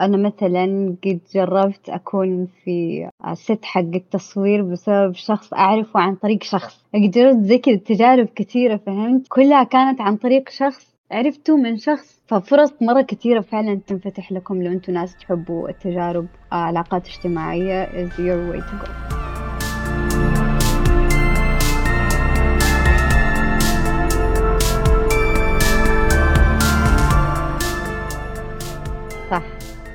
أنا مثلًا قد جرّبت أكون في set حق التصوير بسبب شخص أعرفه عن طريق شخص، قد جربت زي كذا تجارب كثيرة فهمت؟ كلها كانت عن طريق شخص عرفته من شخص، ففرص مرة كثيرة فعلًا تنفتح لكم لو أنتم ناس تحبوا التجارب علاقات اجتماعية is your way to go.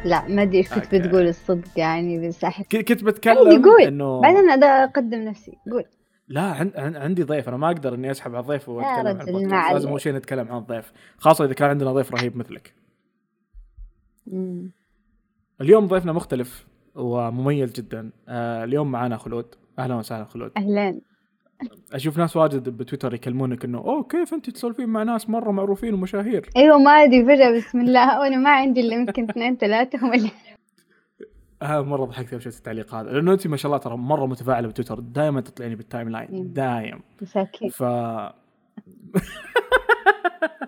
لا ما أدري إيش كنت أوكي. بتقول الصدق يعني بس أحس كنت عندي بتكلم قول. إنه بعدين أنا أقدم نفسي. قول. لا عن... عن... عندي ضيف. أنا ما أقدر إني أسحب على الضيف وأتكلم عن البودكاست. لازم أول. شيء نتكلم عن الضيف. خاصة إذا كان عندنا ضيف رهيب مثلك. مم. اليوم ضيفنا مختلف ومميز جدا. آه اليوم معنا خلود. أهلا وسهلا خلود. أهلا. أشوف ناس واجد بتويتر يكلمونك إنه أوه كيف أنت تسولفين مع ناس مرة معروفين ومشاهير؟ أيوه ما ادري فجأة بسم الله وأنا ما عندي إلا يمكن اثنين ثلاثة هم اللي آه مرة ضحكت يوم شفت التعليق هذا لأنه أنت ما شاء الله ترى مرة متفاعلة بتويتر دائما تطلعيني بال timeline مم. دايم مساكين ف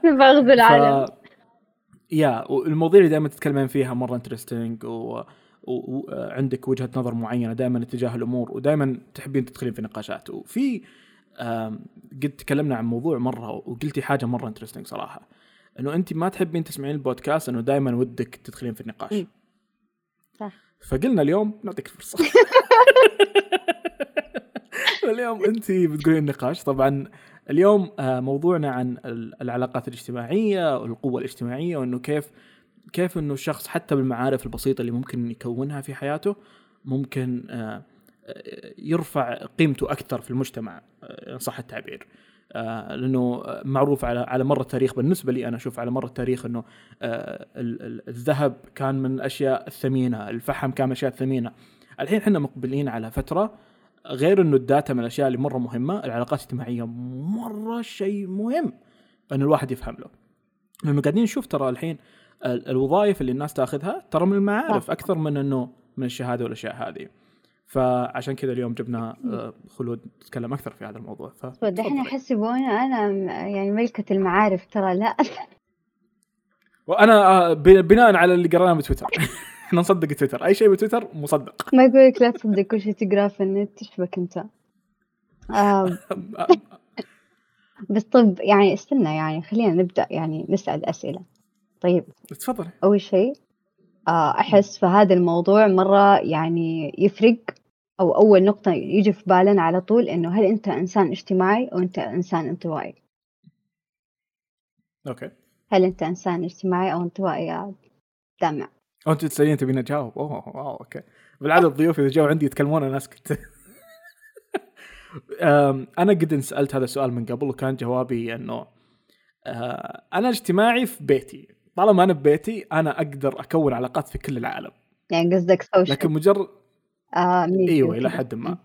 بغض العالم. ف... يا والمواضيع اللي دائما تتكلمين فيها مرة interesting و... وعندك وجهة نظر معينة دائما اتجاه الأمور ودائما تحبين تدخلين في نقاشات وفي قد تكلمنا عن موضوع مرة وقلتي حاجة مرة انترستنج صراحة. إنه انت ما تحبين تسمعين البودكاست إنه دائما ودك تدخلين في النقاش. صح. فقلنا اليوم نعطيك فرصه اليوم انت بتقولين النقاش. طبعا اليوم آه، موضوعنا عن ال- العلاقات الاجتماعية والقوة الاجتماعية وإنه كيف كيف إنه الشخص حتى بالمعارف البسيطة اللي ممكن يكونها في حياته ممكن آه، آه، يرفع قيمته أكثر في المجتمع آه، إن صح التعبير لأنه معروف على على مر التاريخ بالنسبة لي أنا أشوف على مر التاريخ إنه ال- ال- الذهب كان من الأشياء الثمينة، الفحم كان من الأشياء الثمينة. الحين إحنا مقبلين على فترة غير إنه الداتا من الأشياء اللي مرة مهمة، العلاقات الاجتماعية مرة شيء مهم إنه الواحد يفهم له. لأنه قاعدين نشوف ترى الحين ال- الوظائف اللي الناس تاخذها ترى من المعارف. أكثر من إنه من الشهادة والأشياء هذه. فعشان كذا اليوم جبنا آه، خلود تتكلم أكثر في هذا الموضوع. ف دحين. يحسبوني أنا يعني ملكة المعارف ترى لا. وأنا آه، بناء على اللي قرأناه بتويتر إحنا نصدق تويتر. أي شيء بتويتر مصدق. ما يقول لك لا تصدق كل شيء تقرأه في النت تشبك أنت. آه. بس طب يعني استنى يعني خلينا نبدأ يعني نسأل أسئلة. طيب تفضلي أول شيء آه، أحس في هذا الموضوع مرة يعني يفرق أو أول نقطة يجي في بالنا على طول إنه هل أنت إنسان اجتماعي أو أنت إنسان انطوائي؟ okay. هل أنت إنسان اجتماعي أو انطوائي يا دامع؟ أو أنت تسألين تبين أجاوب. أوه أوه، okay. بالعاده الضيوف إذا جاوا عندي يتكلمون أنا أسكت. أم، أنا قد انسألت هذا السؤال من قبل وكان جوابي إنه آه، أنا اجتماعي في بيتي. طالما أنا ببيتي أنا أقدر أكون علاقات في كل العالم. يعني قصدك social لكن مجرد آه أيوه إلى. حد ما.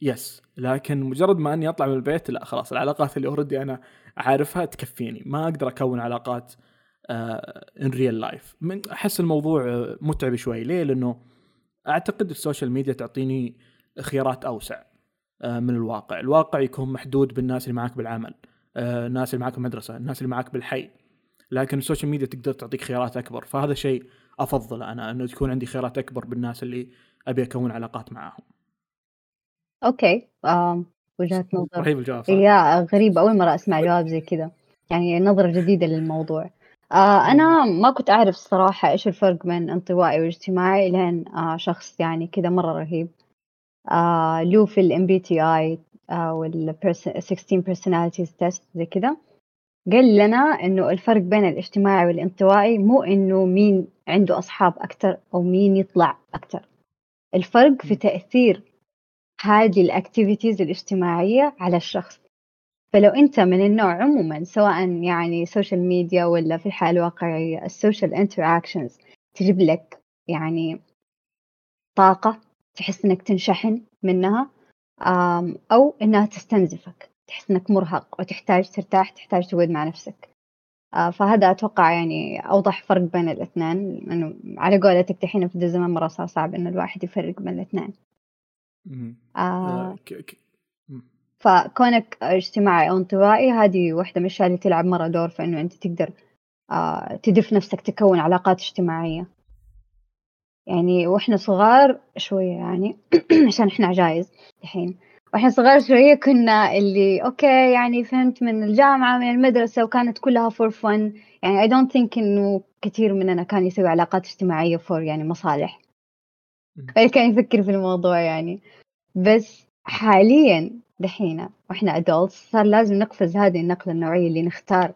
yes لكن مجرد ما أني أطلع من البيت لا خلاص العلاقات اللي already أنا عارفها تكفيني. ما أقدر أكون علاقات in real life أحس الموضوع آه، متعب شوي. ليه؟ لأنه أعتقد ال social media تعطيني خيارات أوسع آه، من الواقع. الواقع يكون محدود بالناس اللي معك بالعمل آه، الناس اللي معك بالمدرسة الناس اللي معك بالحي. لكن ال social media تقدر تعطيك خيارات أكبر. فهذا شيء افضله أنا إنه تكون عندي خيارات أكبر بالناس اللي أبي أكون علاقات معاهم. okay. آه وجهة نظر. رهيب الجواب صح؟ يا غريبة أول مرة أسمع جواب زي كذا. يعني نظرة جديدة للموضوع. آه أنا ما كنت أعرف الصراحة إيش الفرق بين انطوائي واجتماعي لين آه شخص يعني كذا مرة رهيب. آه له في ال MBTI آه وال perso- 16 personalities test زي كذا. قال لنا إنه الفرق بين الاجتماعي والانطوائي مو إنه مين عنده أصحاب أكتر أو مين يطلع أكتر. الفرق في م. تأثير هذه ال activities الاجتماعية على الشخص. فلو أنت من النوع عموما سواء يعني social media ولا في الحياة الواقعية ال social interactions تجيب لك يعني طاقة تحس إنك تنشحن منها آم، أو إنها تستنزفك. تحس إنك مرهق وتحتاج ترتاح تحتاج تقعد مع نفسك. آه، فهذا أتوقع يعني أوضح فرق بين الاثنين. إنه على قولتك دحين في ذا الزمان مرة صار صعب إنه الواحد يفرق بين الاثنين. آه،. فكونك اجتماعي أو انطوائي هذه واحدة من الأشياء اللي تلعب مرة دور في إنه أنت تقدر آه، تدف نفسك تكون علاقات اجتماعية. يعني وإحنا صغار شوية يعني عشان إحنا عجايز الحين وإحنا صغار شوية كنا اللي okay يعني فهمت من الجامعة من المدرسة وكانت كلها for fun يعني I don't think إنه كثير مننا كان يسوي علاقات اجتماعية for يعني مصالح. اللي كان يفكر في الموضوع يعني. بس حاليا دحين وإحنا adults صار لازم نقفز هذه النقلة النوعية اللي نختار.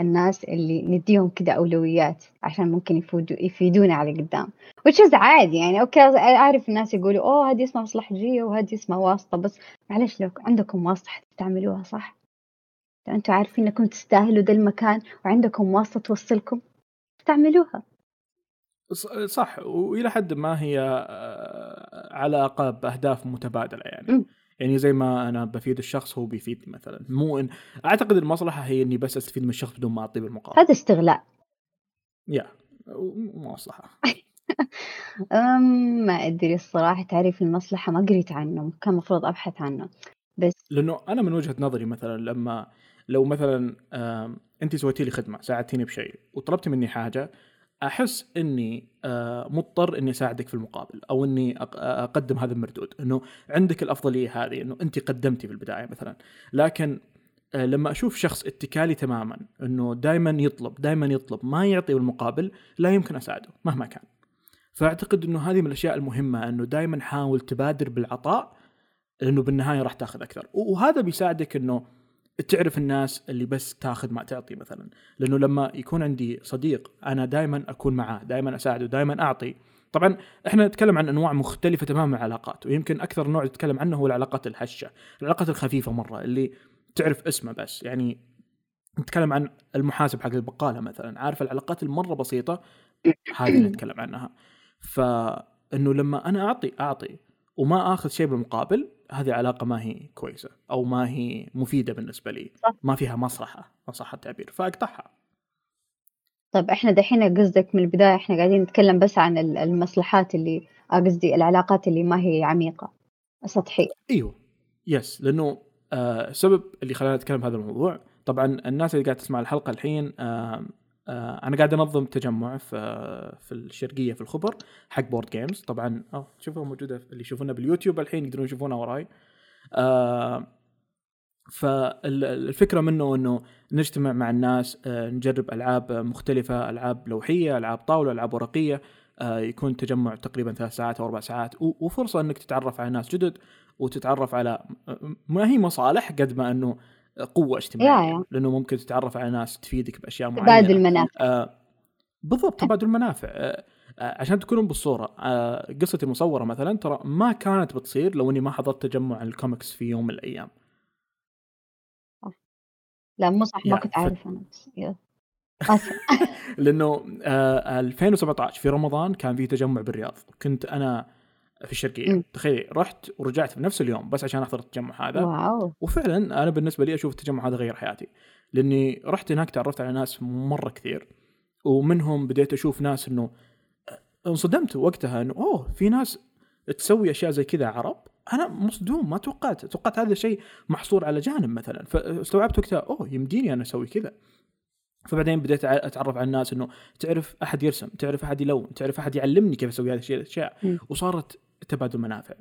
الناس اللي نديهم كده أولويات عشان ممكن يفيدو يفيدونا على قدام. it's عادي يعني okay أعرف الناس يقولوا أوه هذه اسمها مصلحجية وهذه اسمها واسطة. بس معلش لو عندكم واسطة حتستعملوها صح؟ لو أنتوا عارفين إنكم تستاهلوا ذا المكان وعندكم واسطة توصلكم استعملوها. صح وإلى حد ما هي آه، علاقه باهداف متبادلة يعني. م. يعني زي ما أنا بفيد الشخص هو بيفيدني مثلا. مو إن أعتقد المصلحة هي إني بس أستفيد من الشخص بدون ما أعطيه بالمقابل. هذا استغلال. يا مو مصلحة. ما أدري الصراحة. تعريف المصلحة ما قريت عنه. كان المفروض أبحث عنه. بس لأنه أنا من وجهة نظري مثلا لما لو مثلا انت سويتي لي خدمة ساعدتيني بشيء وطلبتي مني حاجة أحس إني آه، مضطر إني أساعدك في المقابل أو إني أقدم هذا المردود. إنه عندك الأفضلية هذه إنه انت قدمتي في البداية مثلا. لكن آه، لما أشوف شخص اتكالي تماما إنه دائما يطلب دائما يطلب ما يعطي بالمقابل لا يمكن أساعده مهما كان. فأعتقد إنه هذه من الأشياء المهمة إنه دائما حاول تبادر بالعطاء لأنه بالنهاية راح تأخذ أكثر. وهذا بيساعدك إنه تعرف الناس اللي بس تاخذ ما تعطي مثلا. لأنه لما يكون عندي صديق أنا دائما أكون معاه دائما أساعده دائما أعطي. طبعا إحنا نتكلم عن أنواع مختلفة تماما من العلاقات ويمكن أكثر نوع نتكلم عنه هو العلاقات الهشة العلاقات الخفيفة مرة اللي تعرف اسمه بس. يعني نتكلم عن المحاسب حق البقالة مثلا عارف العلاقات المرة بسيطة؟ هذه اللي نتكلم عنها. فإنه لما أنا أعطي أعطي وما آخذ شيء بالمقابل هذه علاقة ما هي كويسة أو ما هي مفيدة بالنسبة لي. ما فيها مصلحة ما صح التعبير فأقطعها. طيب إحنا دحين قصدك من البداية إحنا قاعدين نتكلم بس عن المصلحات اللي آه، قصدي العلاقات اللي ما هي عميقة سطحية. إيوه. yes لأنه آه السبب اللي خلانا نتكلم هذا الموضوع طبعا الناس اللي قاعدة تسمع الحلقة الحين أنا قاعد أنظم تجمع في في الشرقية في الخبر حق board games طبعا آه شوفوها موجودة اللي يشوفونها باليوتيوب الحين يقدرون يشوفونها وراي. آه فالفكرة منه إنه نجتمع مع الناس آه نجرب ألعاب مختلفة ألعاب لوحية ألعاب طاولة ألعاب ورقية. آه يكون تجمع تقريبا ثلاث ساعات أو أربع ساعات. وفرصة إنك تتعرف على ناس جدد وتتعرف على ما هي مصالح قد ما إنه قوة اجتماعية لأنه ممكن تتعرف على ناس تفيدك بأشياء معينة. تبادل منافع آه بالضبط تبادل منافع آه آه عشان تكونون بالصورة آه قصتي المصوره مثلا ترى ما كانت بتصير لو إني ما حضرت تجمع الكوميكس في يوم من الأيام. لا مو صح ما كنت عارف أنا بس لأنه آه 2017 في رمضان كان في تجمع بالرياض. كنت أنا في الشرقيه تخيلي رحت ورجعت في نفس اليوم بس عشان احضر التجمع هذا. واو. وفعلا أنا بالنسبة لي أشوف التجمع هذا غير حياتي لأني رحت هناك تعرفت على ناس مرة كثير ومنهم بديت أشوف ناس إنه انصدمت وقتها إنه أوه في ناس تسوي أشياء زي كذا عرب. أنا مصدوم ما توقعت. توقعت هذا الشيء محصور على جانب مثلا. فاستوعبت وقتها أوه يمديني أنا أسوي كذا. فبعدين بديت أتعرف على الناس إنه تعرف أحد يرسم تعرف أحد يلون تعرف أحد يعلمني كيف أسوي هذه الأشياء. وصارت تبادل منافع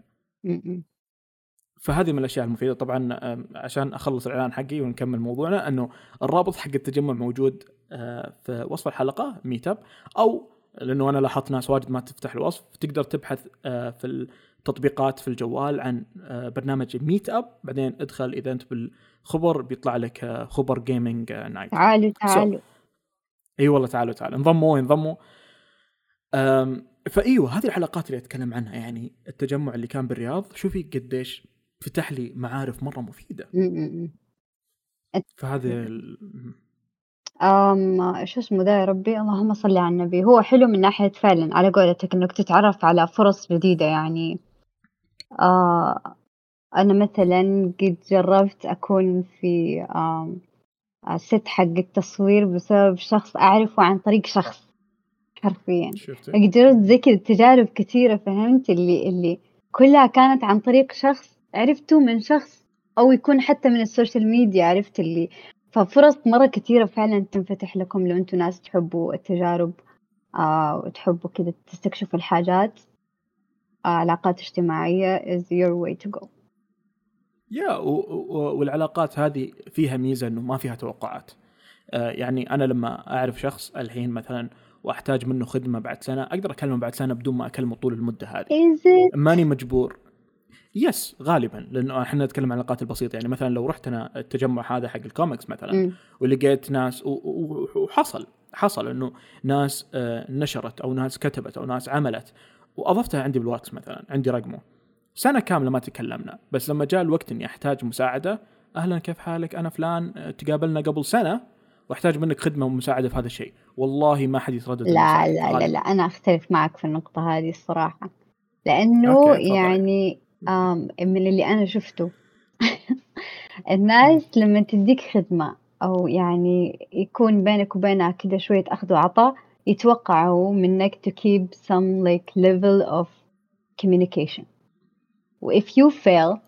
فهذه من الأشياء المفيدة. طبعا عشان أخلص الإعلان حقي ونكمل موضوعنا أنه الرابط حق التجمع موجود آه، في وصف الحلقة Meetup أو لأنه أنا لاحظت ناس واجد ما تفتح الوصف تقدر تبحث آه، في التطبيقات في الجوال عن آه، برنامج Meetup بعدين ادخل إذا أنت بالخبر بيطلع لك خبر gaming night تعالوا تعالوا. إي والله تعالوا تعالوا. انضموا انضموا. فايوه هذه الحلقات اللي أتكلم عنها يعني التجمع اللي كان بالرياض شوفي قديش فتح لي معارف مرة مفيدة. فهذا آمم شو اسمه ذا يا ربي؟ اللهم صل على النبي، هو حلو من ناحية فعلًا على قولتك إنك تتعرف على فرص جديدة يعني. آه أنا مثلًا قد جربت أكون في آمم set حق التصوير بسبب شخص أعرفه عن طريق شخص. حرفيًا، زي كذا تجارب كثيرة فهمت اللي اللي كلها كانت عن طريق شخص عرفته من شخص أو يكون حتى من السوشيال ميديا عرفت اللي. ففرص مرة كثيرة فعلًا تنفتح لكم لو أنتم ناس تحبوا التجارب آه وتحبوا كذا تستكشفوا الحاجات. آه علاقات اجتماعية is your way to go. yeah والعلاقات هذه فيها ميزة إنه ما فيها توقعات. آه يعني أنا لما أعرف شخص الحين مثلا وأحتاج منه خدمة بعد سنة أقدر أكلمه بعد سنة بدون ما أكلمه طول المدة هذه. ماني مجبور. yes غالبا لأنه إحنا نتكلم عن العلاقات البسيطة. يعني مثلا لو رحت أنا التجمع هذا حق الكوميكس مثلا ولقيت ناس وحصل حصل إنه ناس آه، نشرت أو ناس كتبت أو ناس عملت وأضفتها عندي بالواتس مثلا عندي رقمه. سنة كاملة ما تكلمنا بس لما جاء الوقت إني أحتاج مساعدة أهلا كيف حالك؟ أنا فلان آه، تقابلنا قبل سنة. وأحتاج منك خدمة ومساعدة في هذا الشيء. والله ما حد يتردد لا لا لا لا أنا أختلف معك في النقطة هذه الصراحة. لأنه يعني من اللي أنا شفته. الناس لما تديك خدمة أو يعني يكون بينك وبينها كده شوية أخذ وعطاء يتوقعوا منك to keep some like level of communication. و if you fail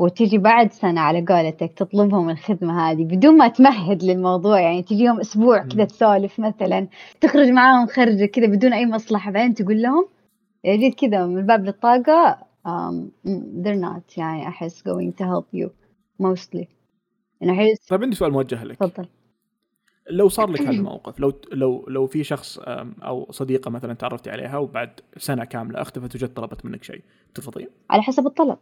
وتجي بعد سنة على قولتك تطلبهم الخدمة هذه بدون ما تمهد للموضوع يعني تجي يوم أسبوع كذا تسولف مثلا تخرج معاهم خرجة كذا بدون أي مصلحة بعدين تقول لهم جيت كذا من باب الطاقة um, they're not يعني أحس going to help you mostly. أنا أحس طيب عندي سؤال موجه لك. تفضل. لو صار لك هذا الموقف لو لو لو في شخص أو صديقة مثلا تعرفتي عليها وبعد سنة كاملة أختفت وجت طلبت منك شيء ترفضين؟ على حسب الطلب.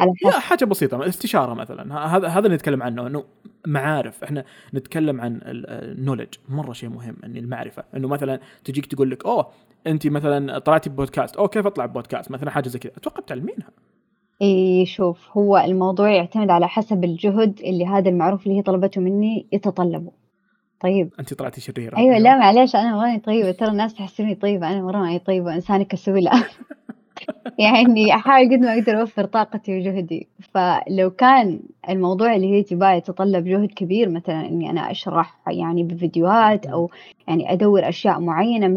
على حسب. حاجة بسيطة استشارة مثلا هذا هذا اللي نتكلم عنه إنه معارف إحنا نتكلم عن النولج مرة شيء مهم ان المعرفة إنه مثلا تجيك تقول لك أوه انت مثلا طلعتي ببودكاست أوه كيف أطلع ببودكاست؟ مثلا حاجة زي كذا. أتوقع تعلمينها إي شوف هو الموضوع يعتمد على حسب الجهد اللي هذا المعروف اللي هي طلبته مني يتطلبه. طيب. انت طلعتي شريرة. أيوه لا معليش أنا ماني طيبة ترى الناس تحسبني طيبة أنا مرة ماني طيبة وانسانه كسولة. يعني أحاول قد ما أقدر أوفر طاقتي وجهدي. فلو كان الموضوع اللي هي تبغاه يتطلب جهد كبير مثلا إني أنا أشرح يعني بفيديوهات أو يعني أدور أشياء معينة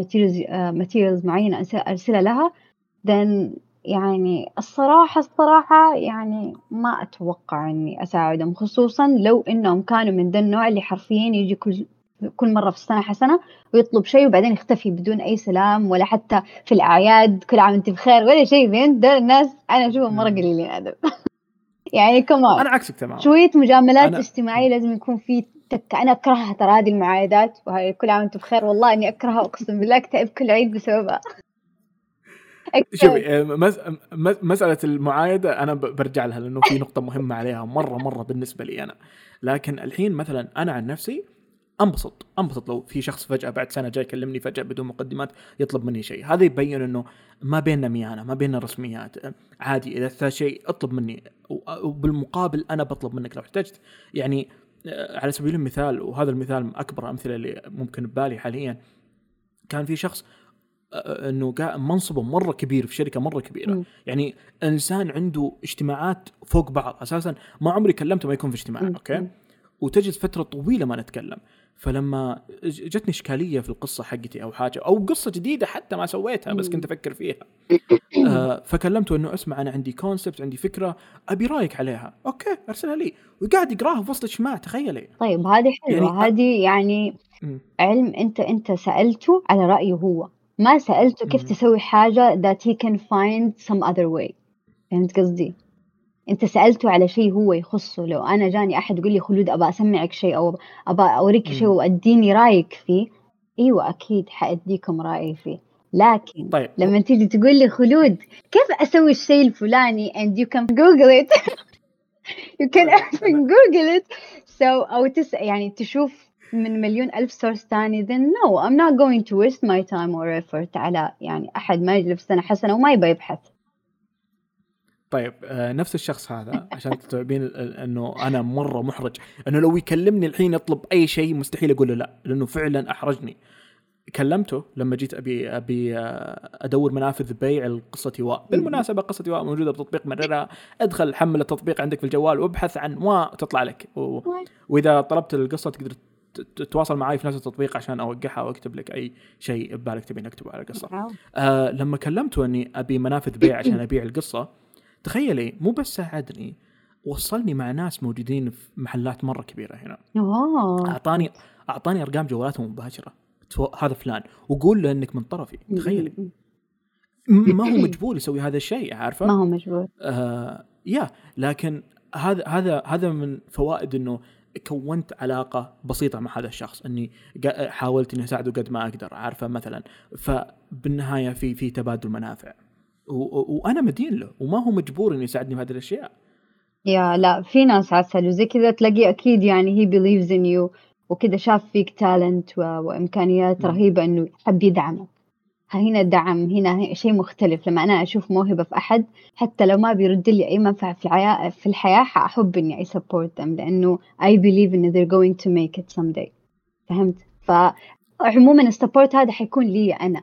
materials معينة أرسلها لها then يعني الصراحة الصراحة يعني ما أتوقع إني أساعدهم خصوصا لو إنهم كانوا من ذا النوع اللي حرفيا يجي كل كل مرة في السنة حسنة ويطلب شيء وبعدين يختفي بدون أي سلام ولا حتى في الأعياد كل عام أنت بخير ولا شيء. فين ده الناس أنا أشوفهم مرة قليلين أدب يعني كمان أنا عكسك تماما. شوية مجاملات أنا... اجتماعية لازم يكون في تك أنا أكرهها ترى هذه المعايدات. وهي كل عام وأنت بخير. والله إني أكرهها أقسم بالله أكتئب كل عيد بسببها. شوفي آه، مسألة المعايدة أنا برجع لها لأنه في نقطة مهمة عليها مرة مرة بالنسبة لي أنا. لكن الحين مثلا أنا عن نفسي انبسط انبسط لو في شخص فجأة بعد سنة جاي يكلمني فجأة بدون مقدمات يطلب مني شيء. هذا يبين إنه ما بيننا ميانة ما بيننا رسميات. عادي إذا احتاج شيء اطلب مني. وبالمقابل أنا بطلب منك لو احتجت. يعني آه، على سبيل المثال وهذا المثال أكبر أمثلة اللي ممكن ببالي حاليا. كان في شخص إنه منصبه مرة كبير في شركة مرة كبيرة. م. يعني إنسان عنده اجتماعات فوق بعض. أساسا ما عمري كلمته ما يكون في اجتماع م. okay؟ وتجد فترة طويلة ما نتكلم. فلما جتني إشكالية في القصة حقتي أو حاجة أو قصة جديدة حتى ما سويتها بس كنت أفكر فيها. آه فكلمته إنه اسمع أنا عندي concept عندي فكرة أبي رأيك عليها. okay أرسلها لي. وقاعد يقراها في وسط اجتماع تخيلي. طيب هذه حلوة. يعني هذه يعني علم أنت أنت سألته على رأيه هو. ما سألته كيف تسوي حاجة that he can find some other way. فهمت قصدي؟ انت سألته على شيء هو يخصه لو أنا جاني أحد يقول لي خلود أبى أسمعك شيء أو أبى أوريك شيء وأديني رأيك فيه أيوه أكيد حأديكم رأيي فيه. لكن طيب. لما تيجي تقول لي خلود كيف أسوي الشيء الفلاني and you can google it you can طيب. google it. So أو تش يعني تشوف من مليون ألف source ثاني then no I'm not going to waste my time or effort على يعني أحد ما يجلب سنة حسنة وما يبغى يبحث. طيب آه نفس الشخص هذا عشان تستوعبين إنه أنا مرة محرج إنه لو يكلمني الحين يطلب أي شيء مستحيل أقول له لا لأنه فعلا أحرجني. كلمته لما جيت أبي أبي آه، أدور منافذ بيع لقصه واء بالمناسبة قصة واء موجودة بتطبيق مررها أدخل حمل التطبيق عندك في الجوال وابحث عن واء تطلع لك. و... وإذا طلبت القصة تقدر تتواصل معي في نفس التطبيق عشان اوقعها وأكتب لك أي شيء ببالك تبي نكتبه على القصة. آه لما كلمته إني أبي منافذ بيع عشان أبيع القصة تخيلي مو بس ساعدني وصلني مع ناس موجودين في محلات مرة كبيرة هنا. اوه اعطاني أعطاني أرقام جوالاتهم مباشرة. هذا فلان. وقول له إنك من طرفي. تخيلي ما هو مجبور يسوي هذا الشيء عارفه؟ ما هو مجبور آه يا لكن هذا هذا هذا من فوائد إنه كونت علاقة بسيطة مع هذا الشخص إني حاولت إني أساعده قد ما أقدر عارفه؟ مثلا. فبالنهاية في في تبادل منافع. وأنا مدين له وما هو مجبور إنه يساعدني بهذه الأشياء. yeah لا في ناس عسل وزي كذا تلاقيه أكيد يعني هي believes in you وكذا شاف فيك talent وإمكانيات رهيبة إنه يحب يدعمك. هنا دعم هنا شيء مختلف. لما أنا أشوف موهبة في أحد حتى لو ما بيرد لي أي منفعة في الحياة في الحياة حأحب إني I support them لأنه I believe إن they're going to make it someday. فهمت؟ فعموما السبورت هذا حيكون لي أنا.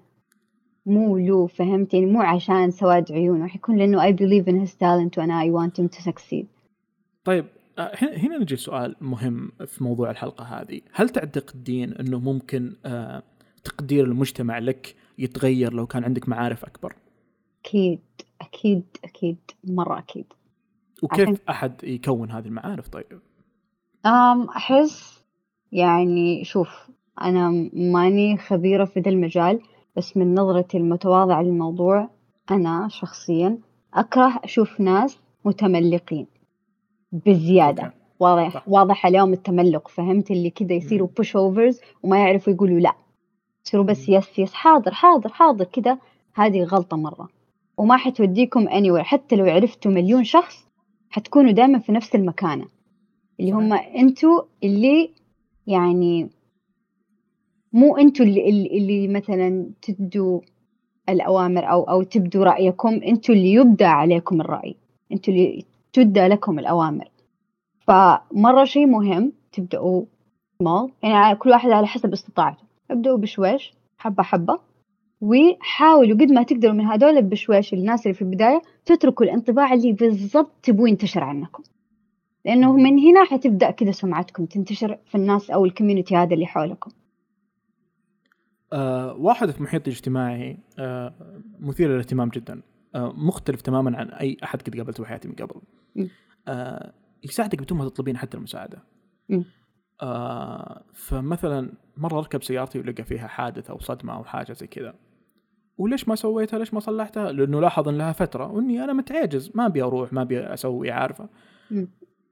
مو له فهمت يعني مو عشان سواد عيونه حيكون لأنه I believe in his talent وأنا I want him to succeed. طيب آه، هنا نجي سؤال مهم في موضوع الحلقة هذه. هل تعتقدين أنه ممكن آه، تقدير المجتمع لك يتغير لو كان عندك معارف أكبر؟ أكيد أكيد أكيد مرة أكيد. وكيف عشان... أحد يكون هذه المعارف طيب؟ أم أحس يعني شوف أنا ماني خبيرة في ذا المجال بس من نظرتي المتواضعة للموضوع أنا شخصيا أكره أشوف ناس متملقين بزيادة. okay. واضح صح. واضح عليهم التملق فهمت؟ اللي كذا يصيروا pushovers وما يعرفوا يقولوا لا. تصيروا بس yes yes حاضر حاضر حاضر كده هذه غلطة مرة. وما حتوديكم anywhere. حتى لو عرفتوا مليون شخص حتكونوا دائما في نفس المكانة. اللي هم أنتوا اللي يعني مو أنتوا اللي, اللي مثلا تدوا الأوامر أو أو تبدوا رأيكم أنتوا اللي يبدى عليكم الرأي أنتوا اللي تبدى لكم الأوامر. فمرة شيء مهم تبدأوا small يعني كل واحد على حسب استطاعته. ابدأوا بشويش حبة حبة وحاولوا قد ما تقدروا من هذول بشويش الناس اللي في البداية تتركوا الانطباع اللي بالضبط تبوه ينتشر عنكم. لأنه من هنا حتبدأ كذا سمعتكم تنتشر في الناس أو الكوميونتي هذا اللي حولكم. آه واحد في محيطي الاجتماعي آه مثير للاهتمام جدا. آه مختلف تماما عن أي أحد قد قابلته بحياتي من قبل. آه يساعدك بدون ما تطلبين حتى. آه فمثلا مرة ركب سيارتي ولقى فيها حادث أو صدمة أو حاجة زي كذا. وليش ما سويتها؟ ليش ما صلحتها؟ لأنه لاحظ أن لها فترة وإني أنا متعجز. ما أبي أروح ما أبي أسوي عارفة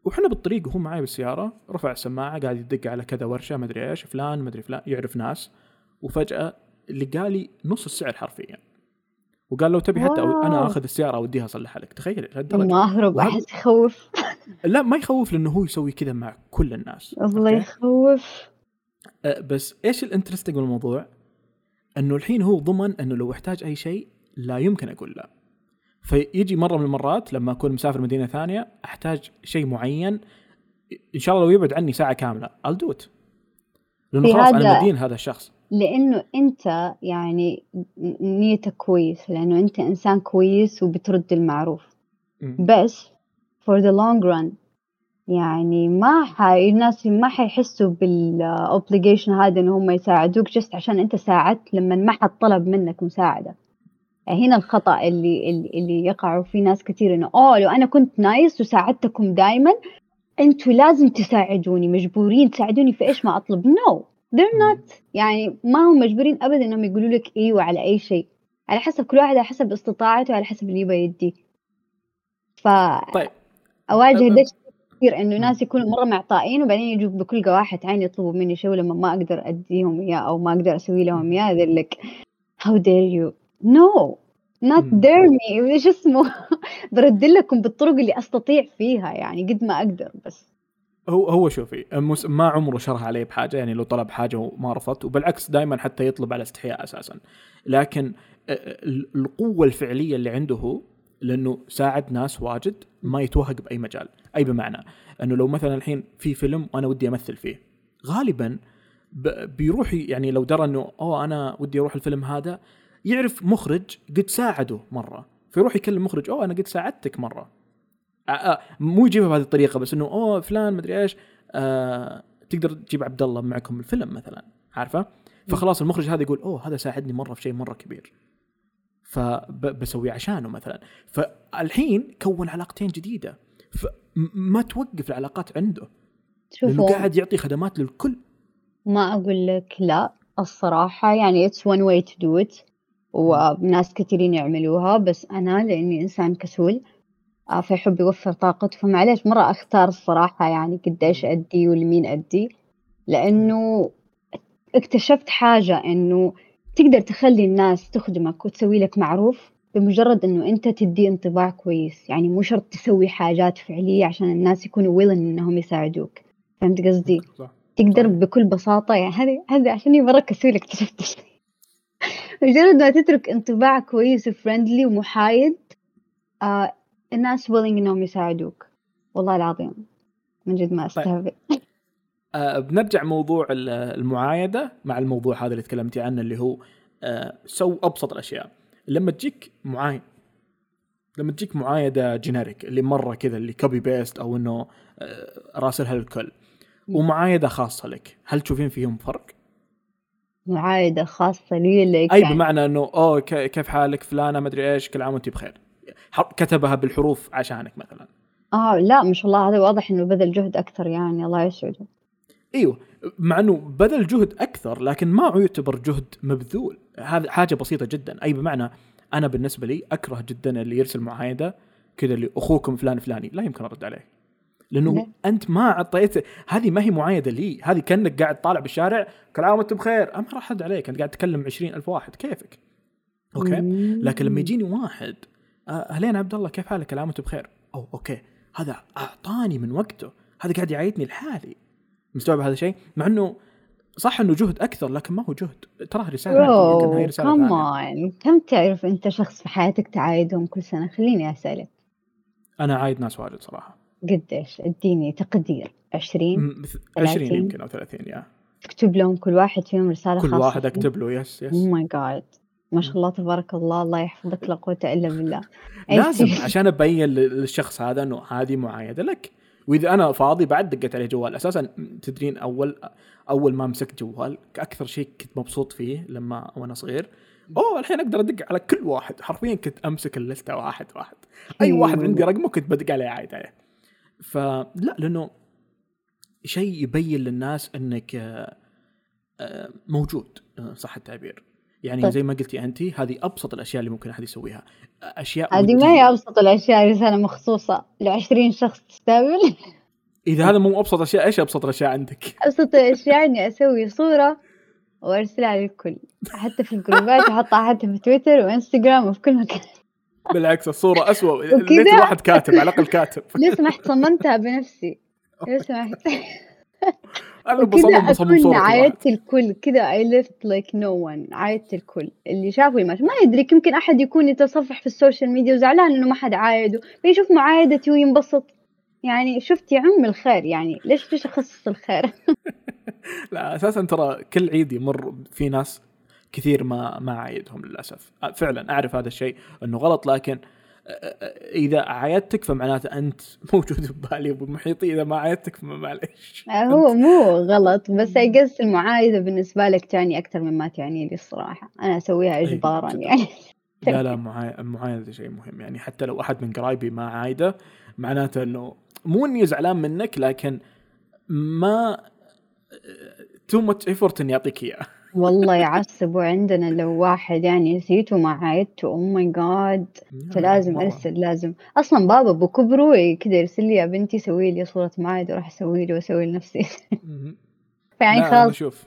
وحنا بالطريق وهو معي بالسيارة رفع السماعة قاعد يدق على كذا ورشة ما أدري إيش فلان ما أدري فلان يعرف ناس. وفجأة اللي قال لي نص السعر حرفيا. وقال لو تبي حتى أو أنا آخذ السيارة أوديها أصلحها لك. تخيل لهالدرجة. ما اهرب احس يخوف؟ لا ما يخوف لأنه هو يسوي كذا مع كل الناس. الله يخوف. أه بس إيش الإنترستنج بالموضوع؟ إنه الحين هو ضمن إنه لو أحتاج أي شيء لا يمكن أقول لا. فيجي مرة من المرات لما أكون مسافر مدينة ثانية أحتاج شيء معين إن شاء الله لو يبعد عني ساعة كاملة I'll do it. لأنه خلاص أنا مدين هذا الشخص. لأنه أنت يعني نيتك كويس لأنه أنت إنسان كويس وبترد المعروف. بس for the long run يعني ما حي الناس ما حيحسوا بال obligation هذا إن هم يساعدوك just عشان أنت ساعدت لما ما حد طلب منك مساعدة. هنا الخطأ اللي اللي, اللي يقعوا فيه ناس كثير إنه أوه لو أنا كنت nice وساعدتكم دائما أنتوا لازم تساعدوني مجبورين تساعدوني في إيش ما أطلب؟ no no. They're not يعني ما هم مجبورين ابدا إنهم يقولوا لك إيوه على أي شيء. على حسب كل واحد على حسب استطاعته وعلى حسب اللي يبغى يديه. ف طيب. أواجه ده كثير إنه ناس يكونوا مرة معطائين وبعدين يجوا بكل قواحة عين يطلبوا مني شيء ولما ما أقدر أديهم إياه أو ما أقدر أسوي لهم إياه ذي لك how dare you? No. Not dare me. إيش اسمه؟ برد لكم بالطرق اللي أستطيع فيها يعني قد ما أقدر بس. هو هو شوفي ما عمره شرح عليه بحاجة يعني لو طلب حاجة وما رفضت وبالعكس دائما حتى يطلب على استحياء أساسا. لكن القوة الفعلية اللي عنده هو لأنه ساعد ناس واجد ما يتوهق بأي مجال أي بمعنى. أنه لو مثلا الحين في فيلم وأنا ودي أمثل فيه غالبا بيروح يعني لو درى أنه أوه أنا ودي أروح الفيلم هذا يعرف مخرج قد ساعده مرة. فيروح يكلم مخرج أوه أنا قد ساعدتك مرة. مو يجيبها بهذه الطريقة بس إنه أوه فلان مدري إيش. آه تقدر تجيب عبد الله معكم الفيلم مثلا عارفة؟ فخلاص المخرج هذا يقول أوه هذا ساعدني مرة في شيء مرة كبير. فبسوي عشانه مثلا. فالحين كون علاقتين جديدة فما توقف العلاقات عنده. لأنه قاعد يعطي خدمات للكل. ما أقول لك لا الصراحة يعني it's one way to do it وناس كثيرين يعملوها بس أنا لإني إنسان كسول آه، فيحب يوفر طاقته فمعليش مرة أختار الصراحة يعني قديش أدي ولمين أدي لأنه اكتشفت حاجة إنه تقدر تخلي الناس تخدمك وتسوي لك معروف بمجرد إنه أنت تدي انطباع كويس يعني مو شرط تسوي حاجات فعلية عشان الناس يكونوا willing إنهم يساعدوك فهمت قصدي؟ صح. تقدر. بكل بساطة يعني هذه هذه عشاني مرة كسول اكتشفت مجرد ما تترك انطباع كويس و friendly ومحايد آه الناس willing إنهم يساعدوك. والله العظيم. من جد ما طيب. أستهبل. طيب. آه بنرجع موضوع المعايدة مع الموضوع هذا اللي تكلمتي عنه اللي هو آه so أبسط الأشياء. لما تجيك معايد لما تجيك معايدة generic اللي مرة كذا اللي copy paste أو إنه آه راسلها الكل ومعايدة خاصة لك هل تشوفين فيهم فرق؟ معايدة خاصة لي لك. أي بمعنى إنه أوه كيف حالك؟ فلانة مدري إيش كل عام وأنت بخير. كتبها بالحروف عشانك مثلا. آه لا ما شاء الله هذا واضح إنه بذل جهد أكثر يعني الله يسعده. إيوه مع إنه بذل جهد أكثر لكن ما يعتبر جهد مبذول. هذا حاجة بسيطة جدا. أي بمعنى أنا بالنسبة لي أكره جدا اللي يرسل معايده كذا اللي أخوكم فلان فلاني. لا يمكن أرد عليه. لأنه م. أنت ما أعطيت هذه ما هي معايده لي. هذه كأنك قاعد طالع بالشارع كل عام وانت بخير. أنا ما راح أرد عليك أنت قاعد تكلم عشرين ألف واحد. كيفك؟ okay. لكن لما يجيني واحد اهلين عبد الله كيف حالك؟ كل وانت بخير. أو okay. هذا أعطاني من وقته. هذا قاعد يعيدني لحالي. مستوعب هذا الشيء مع إنه صح إنه جهد أكثر لكن ما هو جهد. ترى رسالة يمكن هي رسالة كمان كم تعرف أنت شخص في حياتك تعايدهم كل سنة؟ خليني أسألك. أنا عايد ناس واجد صراحة. قديش؟ اديني تقدير. 20 20 يمكن أو 30 yeah. تكتب لهم كل واحد فيهم رسالة كل خاصة. واحد أكتب له yes yes oh my God ما شاء الله تبارك الله الله يحفظك لا قوة إلا بالله. لازم عشان أبين للشخص هذا إنه هذه معايدة لك. وإذا أنا فاضي بعد دقيت عليه جوال. أساسا تدرين أول أول ما مسكت جوال أكثر شيء كنت مبسوط فيه لما وأنا صغير. أوه الحين أقدر أدق على كل واحد. حرفيا كنت أمسك اللستة واحد واحد. أي واحد عندي رقمه كنت بدق عليه عايد عليه. فلا لأنه شيء يبين للناس إنك آه، موجود آه، صح التعبير. يعني طيب. زي ما قلتي انت هذه أبسط الأشياء اللي ممكن أحد يسويها. أشياء هذه ما هي أبسط الأشياء رساله مخصوصة. ل 20 شخص تستقبل إذا هذا مو أبسط أشياء إيش أبسط الأشياء عندك؟ أبسط الأشياء إني أسوي صورة وأرسلها للكل. حتى في الجروبات أحطها حتى في تويتر وإنستغرام وفي كل مكان. بالعكس الصورة اسوء ليت واحد كاتب على الأقل كاتب. لو سمحت صممتها بنفسي؟ لو سمحت أنا بصمم بصمم صورة عايدت الكل كذا I left like no one عايدت الكل. اللي شافوا ما ما يدرك يمكن أحد يكون يتصفح في السوشيال ميديا وزعلان إنه ما حد عايده فيشوف معايدتي وينبسط. يعني شفت يا عم الخير يعني ليش ليش أخصص الخير؟ لا أساسا ترى كل عيد يمر في ناس كثير ما ما عايدهم للأسف. فعلا أعرف هذا الشيء إنه غلط لكن إذا عايدتك فمعناته أنت موجود ببالي وبمحيطي إذا ما عايدتك فمعليش هو مو غلط بس اقص المعايدة بالنسبة لك تعني أكثر مما تعني لي الصراحة. أنا أسويها اجبارا يعني. لا لا المعايدة شيء مهم. يعني حتى لو أحد من قرايبي ما عايده معناته إنه مو إني زعلان منك لكن ما too much effort إني أعطيك إياه. والله يعصب. وعندنا لو واحد يعني نسيته ما عايدته oh my God فلازم أرسل لازم. أصلا بابا بكبره كذا يرسل لي يا بنتي سوي لي صورة معايد وأروح أسوي لي وأسوي لنفسي. فيعني خلاص. شوف.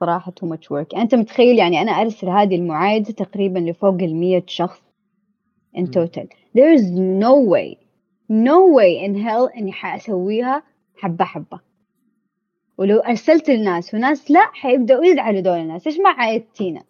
صراحة too much work أنت متخيل يعني أنا أرسل هذه المعايدة تقريبا لفوق ال 100 شخص in total. There is no way no way in hell إني حأسويها حبة حبة. ولو ارسلت للناس وناس لا حيبدأوا يزعلوا دول الناس. ليش ما عايدتينا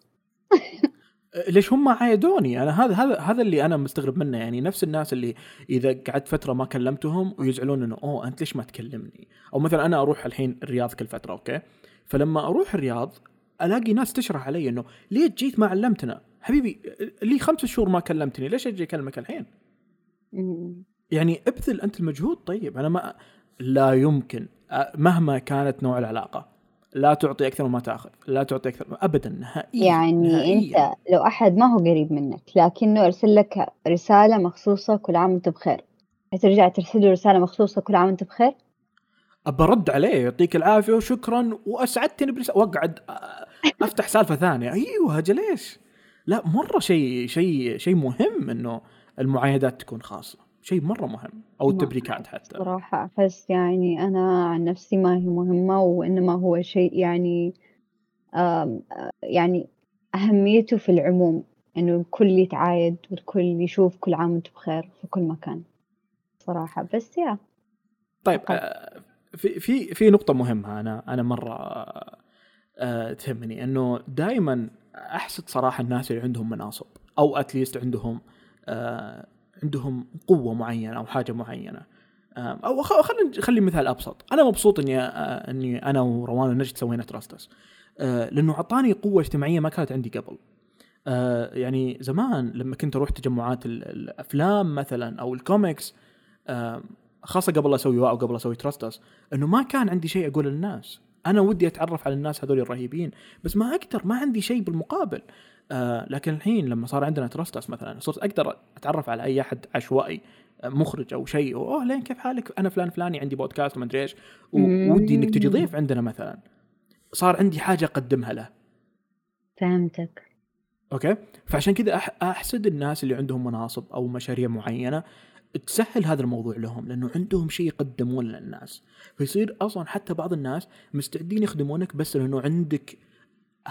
ليش هم عايدوني أنا هذا هذا هذا اللي أنا مستغرب منه. يعني نفس الناس اللي إذا قعدت فترة ما كلمتهم ويزعلون إنه أوه أنت ليش ما تكلمني؟ أو مثلا أنا أروح الحين الرياض كل فترة أوكي؟ فلما أروح الرياض ألاقي ناس تشرح علي إنه ليه جيت ما علمتنا؟ حبيبي لي خمس شهور ما كلمتني ليش أجي أكلمك الحين؟ يعني ابذل أنت المجهود. طيب أنا ما لا يمكن مهما كانت نوع العلاقة لا تعطي أكثر مما تأخذ لا تعطي أكثر ابدا نهائيا يعني نهائياً. أنت لو أحد ما هو قريب منك لكنه أرسل لك رسالة مخصوصة كل عام وأنت بخير ترجع ترسل له رسالة مخصوصة كل عام وأنت بخير برد عليه يعطيك العافية وشكرا وأسعدتني برس... وأقعد أفتح سالفة ثانية أيوه أجل ليش؟ لا مرة شيء شيء شيء مهم إنه المعايدات تكون خاصة شيء مرة مهم أو التبريكات حتى. صراحة. أحس يعني أنا عن نفسي ما هي مهمة وإنما هو شيء يعني يعني أهميته في العموم إنه الكل يتعايد والكل يشوف كل عام وأنتم بخير في كل مكان صراحة. بس يا طيب آه، في في في نقطة مهمة أنا أنا مرة آه، تهمني إنه دائما أحسد صراحة الناس اللي عندهم مناصب أو أتليست عندهم آه، عندهم قوة معينة أو حاجة معينة. أو خلينا خلي مثال أبسط. أنا مبسوط إني إني أنا وروان ونجد سوينا تراستس لأنه أعطاني قوة اجتماعية ما كانت عندي قبل. آه يعني زمان لما كنت أروح تجمعات الأفلام مثلا أو الكوميكس آه خاصة قبل أسوي واو قبل أسوي تراستس إنه ما كان عندي شيء اقوله للناس. أنا ودي أتعرف على الناس هذول الرهيبين بس ما أقدر ما عندي شيء بالمقابل. آه لكن الحين لما صار عندنا تراستس مثلا صرت أقدر أتعرف على أي أحد عشوائي آه، مخرج أو شيء أوه لين كيف حالك؟ أنا فلان فلاني عندي بودكاست وما أدري إيش ودي إنك تجي ضيف عندنا مثلا. صار عندي حاجة أقدمها له. فهمتك. okay؟ فعشان كذا أحسد الناس اللي عندهم مناصب أو مشاريع معينة تسهل هذا الموضوع لهم لأنه عندهم شيء يقدمون للناس. فيصير أصلا حتى بعض الناس مستعدين يخدمونك بس لأنه عندك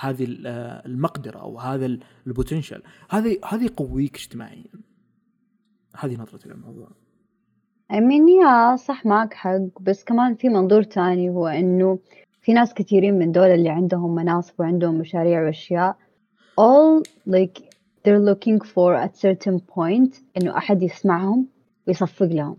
هذه المقدرة أو هذا ال potential هذه هذه يقويك اجتماعيا. هذه نظرتي للموضوع. امين يا صح معك حق. بس كمان في منظور تاني هو إنه في ناس كثيرين من دول اللي عندهم مناصب وعندهم مشاريع وأشياء. All like they're looking for at certain point إنه أحد يسمعهم ويصفق لهم.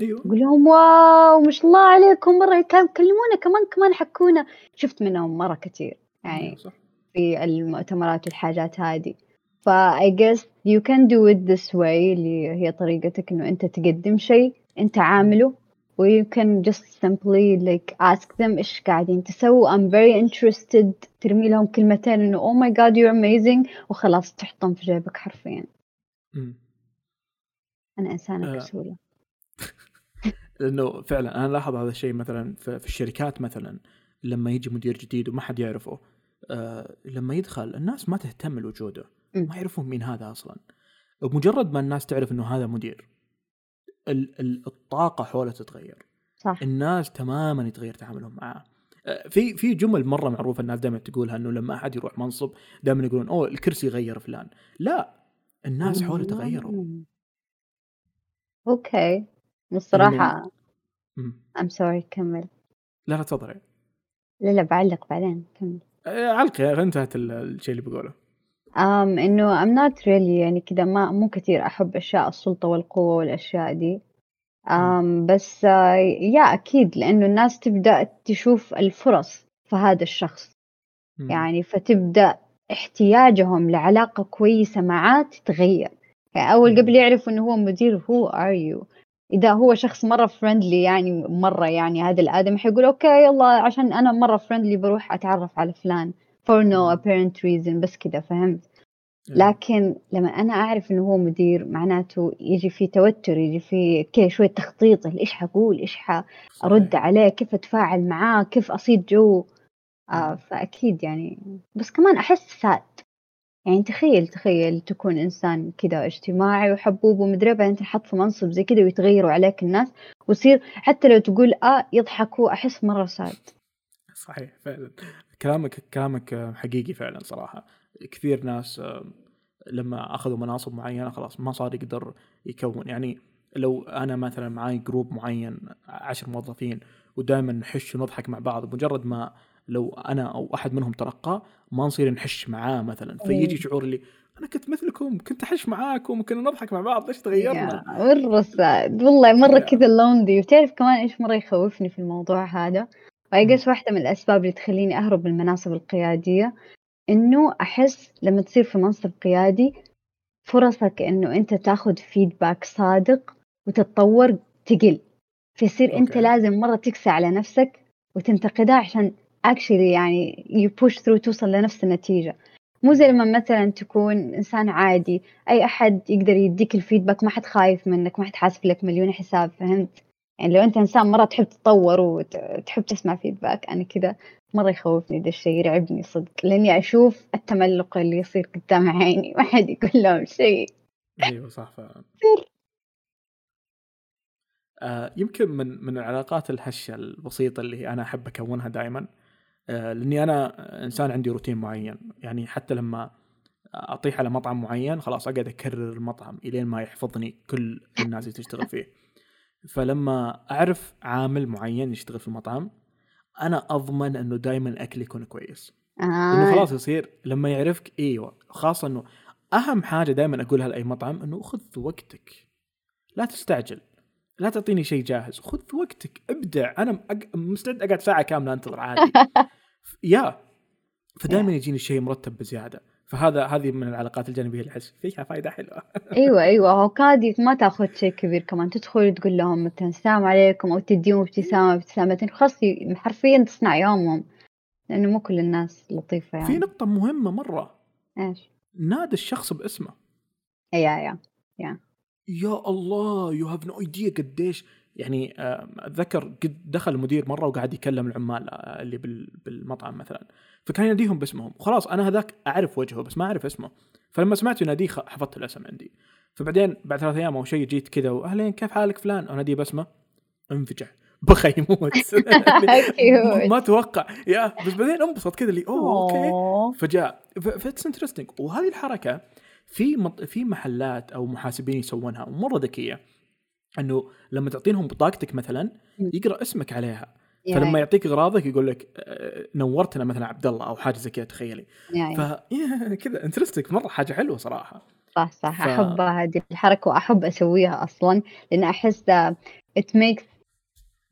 أيوه. يقول لهم واو ما شاء الله عليكم مرة كلمونا كمان كمان حكونا. شفت منهم مرة كثير. يعني صح. في المؤتمرات والحاجات هذه. ف I guess you can do it this way اللي هي طريقتك إنه أنت تقدم شيء أنت عامله و you can just simply like ask them إيش قاعدين تسووا. I'm very interested. ترمي لهم كلمتين إنه oh my god you're amazing. وخلاص تحطهم في جيبك حرفيا. أنا إنسانة آه. كسولة. لأنه فعلا أنا لاحظ هذا الشيء مثلا في الشركات مثلا لما يجي مدير جديد وما حد يعرفه آه لما يدخل الناس ما تهتم لوجوده ما يعرفون مين هذا أصلا. بمجرد ما الناس تعرف إنه هذا مدير الطاقة حوله تتغير. صح. الناس تماما يتغير تعاملهم معاه. آه، في في جمل مرة معروفة الناس دائما تقولها إنه لما أحد يروح منصب دائما يقولون أوه الكرسي غير فلان. لا الناس حوله تغيروا. أوكي. الصراحه ام سوري كمل. لا لا تفضلي لا لا بعلق بعدين كمل. علقي انتهت الشيء اللي بقوله آمم إنه I'm not really يعني كده ما مو كثير أحب أشياء السلطة والقوة والأشياء دي. آمم بس يا أكيد لإنه الناس تبدأ تشوف الفرص في هذا الشخص. يعني فتبدأ احتياجهم لعلاقة كويسة معاه تتغيّر. يعني أول قبل يعرفوا إنه هو مدير who are you؟ إذا هو شخص مرّة friendly يعني مرّة يعني هذا الآدمي حيقول okay يالّا عشان أنا مرّة friendly بروح أتعرّف على فلان. for no apparent reason بس كده فهمت؟ إيه. لكن لما أنا أعرف إنه هو مدير معناته يجي في توتر يجي في كذا شوية تخطيط إيش حقول إيش حأرد عليه كيف أتفاعل معاه كيف أصيد جو؟ آه فأكيد يعني بس كمان أحس فات يعني تخيل تخيل تكون إنسان كذا اجتماعي وحبوب ومدري بعدين تنحط في منصب زي كذا ويتغيروا عليك الناس ويصير حتى لو تقول آه يضحكوا أحس مرة ساد صحيح فعلا. كلامك كلامك حقيقي فعلا صراحة. كثير ناس لما أخذوا مناصب معينة خلاص ما صار يقدر يكون. يعني لو أنا مثلا معي جروب معين عشر موظفين ودائما نحش ونضحك مع بعض مجرد ما لو أنا أو أحد منهم ترقى ما نصير نحش معاه مثلا. فيجي إيه. شعور اللي أنا كنت مثلكم كنت أحش معاكم وكنا نضحك مع بعض ليش تغيرنا؟ مره سعد والله مرة كذا لوندي وتعرف كمان إيش مرة يخوفني في الموضوع هذا؟ وأيقس واحدة من الأسباب اللي تخلّيني أهرب من المناصب القيادية، إنه أحس لمّا تصير في منصب قيادي فرصك إنه أنت تاخذ feedback صادق وتتطور تقل، فيصير أنت لازم مرّة تقسى على نفسك وتنتقدها عشان actually يعني you push through توصل لنفس النتيجة، مو زي لمّا مثلًا تكون إنسان عادي أي أحد يقدر يدّيك الfeedback ما حد خايف منك، ما حد حاسب لك مليون حساب، فهمت؟ يعني لو أنت إنسان مرة تحب تتطور وتحب تسمع فيدباك أنا كذا مرة يخوفني ذا الشيء يرعبني صدق لأني أشوف التملق اللي يصير قدام عيني ما حد يقول لهم شيء. أيوه صح فعلا. آه يمكن من من العلاقات الهشة البسيطة اللي أنا أحب أكونها دائما لأني أنا إنسان عندي روتين معين. يعني حتى لما أطيح على مطعم معين خلاص أقعد أكرر المطعم إلين ما يحفظني كل الناس اللي تشتغل فيه. فلما أعرف عامل معين يشتغل في المطعم أنا أضمن إنه دائما أكلي يكون كويس. آه. انه خلاص يصير لما يعرفك إيوه خاصة إنه أهم حاجة دائما أقولها لأي مطعم إنه خذ وقتك. لا تستعجل. لا تعطيني شيء جاهز. خذ وقتك ابدع. أنا مستعد أقعد ساعة كاملة أنتظر عادي. yeah. فدائما يجيني شيء مرتب بزيادة. فهذا هذه من العلاقات الجانبية اللي احس فيها فائده حلوة. أيوه أيوه. هو كادي ما تأخذ شيء كبير كمان. تدخل تقول لهم مثلا السلام عليكم أو تديهم ابتسامة ابتسامتين خلاص حرفيا تصنع يومهم. لأنه مو كل الناس لطيفة يعني. في نقطة مهمة مرة. إيش؟ نادي الشخص باسمه. yeah yeah yeah. يا الله you have no idea قديش. يعني أتذكر قد دخل المدير مرة وقاعد يكلم العمال آه، اللي بالمطعم مثلا. فكان يناديهم باسمهم. خلاص أنا هذاك أعرف وجهه بس ما أعرف اسمه. فلما سمعت يناديه حفظت الاسم عندي. فبعدين بعد ثلاث أيام أو شيء جيت كذا وأهلين كيف حالك فلان؟ أناديه باسمه. انفجع. بخ يموت ما توقع. yeah بس بعدين انبسط كذا اللي أوه okay. فجاء. ف it's interesting وهذه الحركة في مط... في محلات أو محاسبين يسوونها مره ذكية إنه لما تعطينهم بطاقتك مثلا يقرأ اسمك عليها. فلما يعطيك اغراضك يقول لك نورتنا مثلا عبد الله أو حاجة زي كذا تخيلي. ف كذا انترستك مرة حاجة حلوة صراحة. صح صح. ف... أحب هذه الحركة وأحب أسويها أصلا لأن أحس it makes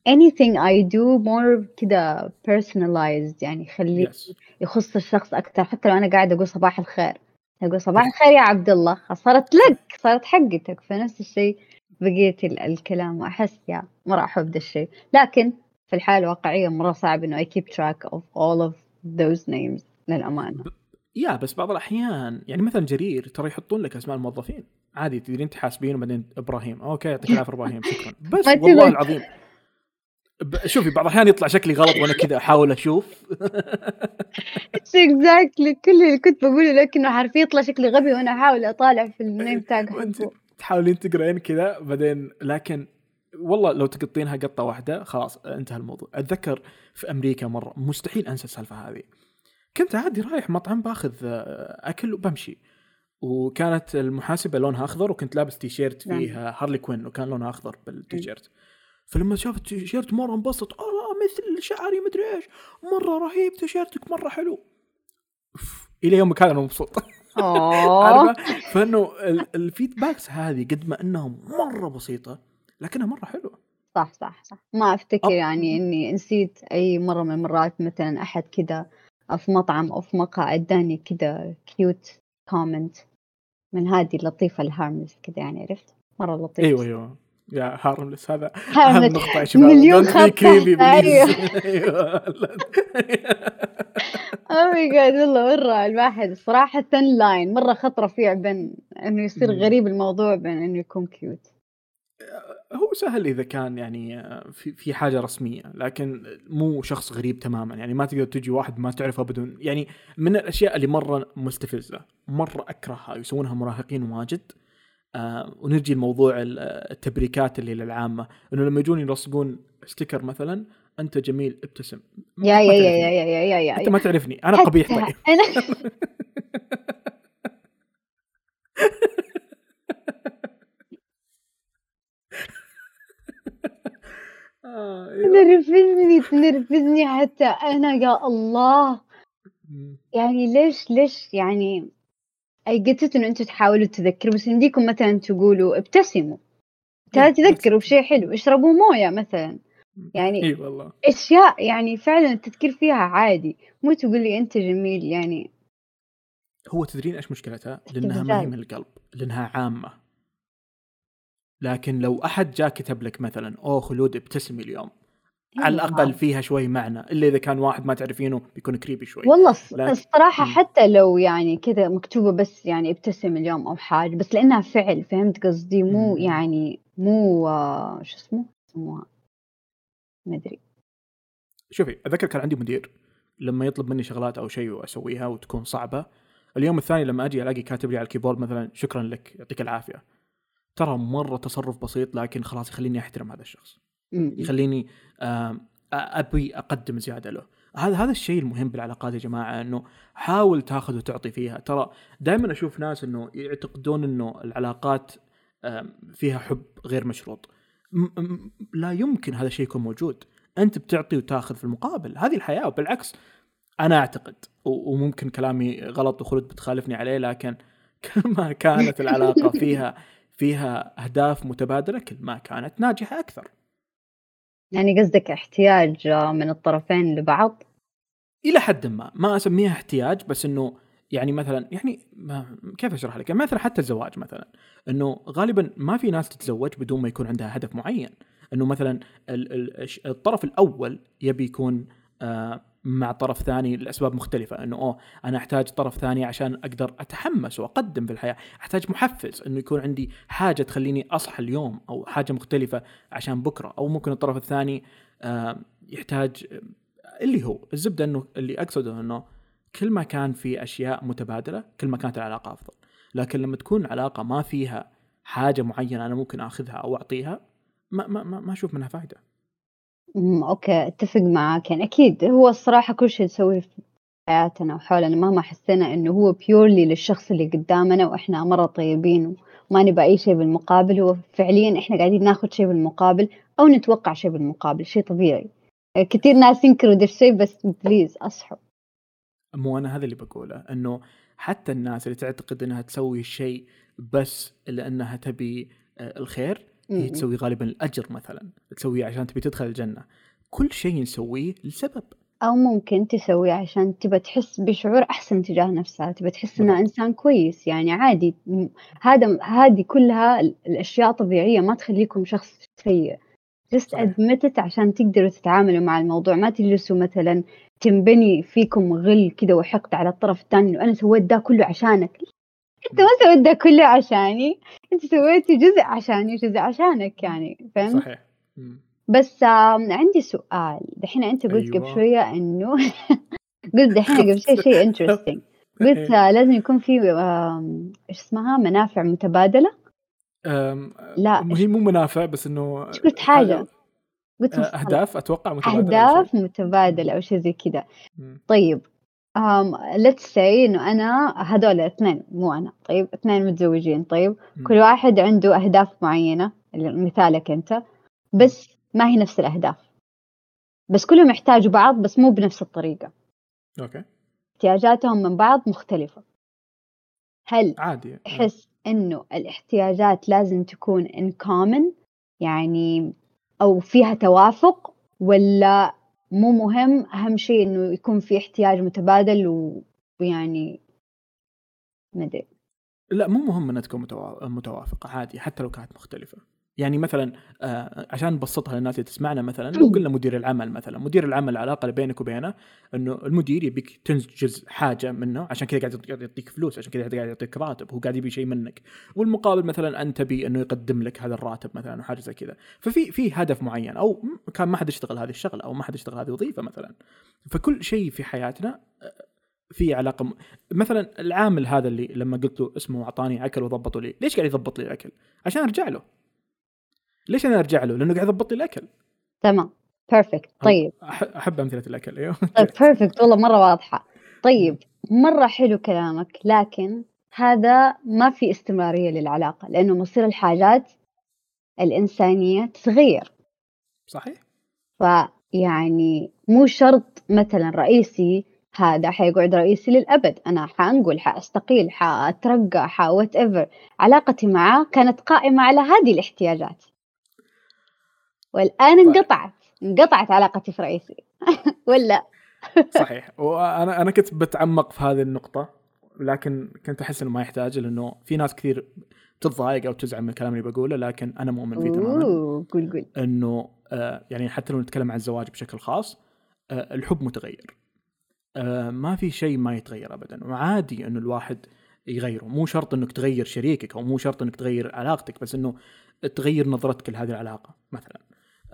anything I do more كذا personalized يعني يخليه yes. يخص الشخص أكثر. حتى لو أنا قاعدة أقول صباح الخير. أقول صباح الخير يا عبد الله. صارت لك صارت حقتك. فنفس الشيء بقيت الكلام وأحس يا مرة أحب ذا الشيء. لكن في الحياة الواقعية مرة صعب إنه I keep track of all of those names للأمانة. يا بس بعض الأحيان يعني مثلا جرير ترى يحطون لك أسماء الموظفين. عادي تدرين تحاسبين وبعدين إبراهيم. أوكي يعطيك العافية إبراهيم شكرا. بس والله العظيم شوفي بعض الأحيان يطلع شكلي غلط وأنا كذا أحاول أشوف. exactly كل اللي كنت بقوله لك انه حرفيا يطلع شكلي غبي وأنا أحاول أطالع في ال name tag تحاولين تقرين كذا بعدين لكن والله لو تقطينها قطة واحدة خلاص انتهى الموضوع. أتذكر في أمريكا مرة مستحيل أنسى السالفة هذه. كنت عادي رايح مطعم باخذ أكل وبمشي. وكانت المحاسبة لونها أخضر وكنت لابس تيشيرت فيه هارلي كوين وكان لونها أخضر بالتيشيرت. فلما شافت التيشيرت مرة انبسط آه مثل شعري مدري إيش. مرة رهيب تيشيرتك مرة حلو. إلى يومك هذا أنا مبسوط. عارفة؟ فإنه ال feedbacks هذه قد ما إنها مرة بسيطة لكنها مرة حلوة. صح صح صح. ما أفتكر يعني إني نسيت أي مرة من المرات مثلا أحد كذا في مطعم أو في مقهى اداني كذا cute comment من هذه اللطيفة ال harmless كذا يعني عرفت؟ مرة لطيف. أيوه أيوه. يا harmless هذا أهم نقطة يا شباب. مليون أيوه. oh my God والله مره الواحد؟ الصراحه thin line مرة خطره فيه بين إنه يصير غريب الموضوع بين إنه يكون cute هو سهل إذا كان يعني في في حاجة رسمية لكن مو شخص غريب تماما. يعني ما تقدر تجي واحد ما تعرفه بدون يعني من الأشياء اللي مرة مستفزة مرة أكرهها يسوونها مراهقين واجد آه ونرجي لموضوع التبريكات اللي للعامة. إنه لما يجون يلصقون ستيكر مثلا أنت جميل ابتسم. يا يا يا يا يا يا يا أنت ما تعرفني. أنا قبيح طيب. أنا تنرفزني تنرفزني حتى أنا يا الله. يعني ليش ليش يعني أي قلت إنه أنتم تحاولوا تذكروا بس يمديكم مثلا تقولوا ابتسموا. ترى تذكروا بشيء حلو اشربوا موية مثلا. يعني اي والله. أشياء يعني فعلا التذكير فيها عادي مو تقول لي أنت جميل يعني. هو تدرين إيش مشكلتها؟ لأنها ما هي من القلب لأنها عامة. لكن لو أحد جاء كتب لك مثلا أوه خلود ابتسمي اليوم. على. الأقل فيها شوي معنى إلا إذا كان واحد ما تعرفينه بيكون كريبي شوي. والله لكن... الصراحة حتى لو يعني كذا مكتوبة بس يعني ابتسم اليوم أو حاجة بس لأنها فعل فهمت قصدي؟ مو يعني مو شو اسمه؟ ما أدري. شوفي أتذكر كان عندي مدير لما يطلب مني شغلات أو شيء وأسويها وتكون صعبة اليوم الثاني لما أجي ألاقي كاتب لي على الكيبورد مثلا شكرا لك يعطيك العافية. ترى مرة تصرف بسيط لكن خلاص يخليني أحترم هذا الشخص. يخليني آم، أبي أقدم زيادة له. هذا هذا الشيء المهم بالعلاقات يا جماعة إنه حاول تاخذ وتعطي فيها. ترى دائما أشوف ناس إنه يعتقدون إنه العلاقات فيها حب غير مشروط. لا يمكن هذا الشيء يكون موجود. أنت بتعطي وتاخذ في المقابل. هذه الحياة وبالعكس أنا أعتقد وممكن كلامي غلط وخلود بتخالفني عليه لكن كل ما كانت العلاقة فيها فيها أهداف متبادلة كل ما كانت ناجحة أكثر. يعني قصدك احتياج من الطرفين لبعض؟ إلى حد ما. ما أسميها احتياج بس إنه يعني مثلا يعني ما كيف أشرح لك؟ يعني مثلا حتى الزواج مثلا. إنه غالبا ما في ناس تتزوج بدون ما يكون عندها هدف معين، إنه مثلا الطرف الأول يبي يكون آه، مع طرف ثاني لأسباب مختلفة إنه أوه أنا أحتاج طرف ثاني عشان أقدر أتحمس وأقدم في الحياة، أحتاج محفز إنه يكون عندي حاجة تخليني أصحى اليوم أو حاجة مختلفة عشان بكرة أو ممكن الطرف الثاني يحتاج اللي هو الزبدة إنه اللي أقصده إنه كل ما كان في أشياء متبادلة كل ما كانت العلاقة أفضل. لكن لما تكون علاقه ما فيها حاجة معينة أنا ممكن أخذها أو أعطيها ما ما, ما أشوف منها فائده أوكي أتفق معاك. يعني أكيد هو الصراحة كل شيء نسويه في حياتنا وحولنا مهما حسينا إنه هو بيورلي للشخص اللي قدامنا وإحنا مرة طيبين وما نبغى أي شيء بالمقابل هو فعليا إحنا قاعدين ناخذ شيء بالمقابل أو نتوقع شيء بالمقابل شيء طبيعي. كثير ناس ينكروا ده الشيء بس بليز أصحوا. مو أنا هذا اللي بقوله إنه حتى الناس اللي تعتقد إنها تسوي الشيء بس لأنها تبي آه، الخير هي. تسوي غالبا الأجر مثلا تسويه عشان تبي تدخل الجنة. كل شيء نسويه لسبب. أو ممكن تسوي عشان تبى تحس بشعور أحسن تجاه نفسها تبى تحس إنها. إنسان كويس. يعني عادي هذا هذه كلها ال- الأشياء طبيعية ما تخليكم شخص سيء. Just admit it عشان تقدروا تتعاملوا مع الموضوع. ما تجلسوا مثلا تنبني فيكم غل كده وحقد على الطرف الثاني إنه أنا سويت ده كله عشانك. أنت ما سويت ده كله عشاني أنت سويتي جزء عشاني جزء عشانك يعني فهمت؟ صحيح. بس عندي سؤال دحين أنت قلت قبل أيوة. شوية إنه قلت دحين قبل شوية شيء interesting قلت إيه. آه، لازم يكون في إيش اسمها منافع متبادلة لا، هي مو منافع بس إنه قلت حاجة؟ قلت آه،. أهداف أتوقع متبادلة أهداف. متبادلة أو شيء زي كذا مم. Um, let's say إنه أنا هذول اثنين مو أنا طيب اثنين متزوجين طيب. مم. كل واحد عنده أهداف معينة مثالك أنت بس ما هي نفس الأهداف. بس كلهم يحتاجوا بعض بس مو بنفس الطريقة. أوكي. احتياجاتهم من بعض مختلفة. هل عادي مم. تحس إنه الاحتياجات لازم تكون in common يعني أو فيها توافق؟ ولا مو مهم أهم شيء إنه يكون في احتياج متبادل ويعني ما لا مو مهم إنها تكون متوا- متوافقة عادي حتى لو كانت مختلفة. يعني مثلا آه، عشان نبسطها للناس اللي تسمعنا مثلا لو قلنا مدير العمل مثلا مدير العمل العلاقه اللي بينك وبينه إنه المدير يبيك تنجز حاجة منه عشان كذا قاعد يعطيك- فلوس عشان كذا قاعد يعطيك راتب هو قاعد يبي شيء منك. والمقابل مثلا انت تبي إنه يقدم لك هذا الراتب مثلا أو حاجة زي كذا. ففي في هدف معين أو كان ما حد يشتغل هذه الشغلة أو ما حد يشتغل هذه الوظيفه مثلا. فكل شيء في حياتنا آه، في علاقة م... مثلا العامل هذا اللي لما قلت له اسمه أعطاني أكل وضبطوا لي ليش قاعد يضبط لي الأكل؟ عشان أرجع له. ليش أنا أرجع له؟ لأنه قاعد يضبط لي الأكل. تمام. perfect طيب. أحب أمثلة الأكل. أيوه. طيب perfect والله مرة واضحة. طيب مرة حلو كلامك لكن هذا ما في استمرارية للعلاقة لأنه مصير الحاجات الإنسانية تتغير. صحيح. فيعني مو شرط مثلا رئيسي هذا حيقعد رئيسي للأبد. أنا حأنقل حأستقيل حأترقى ح whatever علاقتي معاه كانت قائمة على هذه الاحتياجات. والآن. انقطعت. انقطعت علاقتي في رئيسي. ولا؟ صحيح. وأنا أنا كنت بتعمق في هذه النقطة لكن كنت أحس إنه ما يحتاج لأنه في ناس كثير تتضايق أو تزعل من الكلام اللي بقوله لكن أنا مؤمن فيه تماما. قول قول. إنه آه، يعني حتى لو نتكلم عن الزواج بشكل خاص آه، الحب متغير. آه، ما في شيء ما يتغير ابدا. وعادي إنه الواحد يغيره. مو شرط إنك تغير شريكك أو مو شرط إنك تغير علاقتك بس إنه تغير نظرتك لهذه العلاقة مثلا.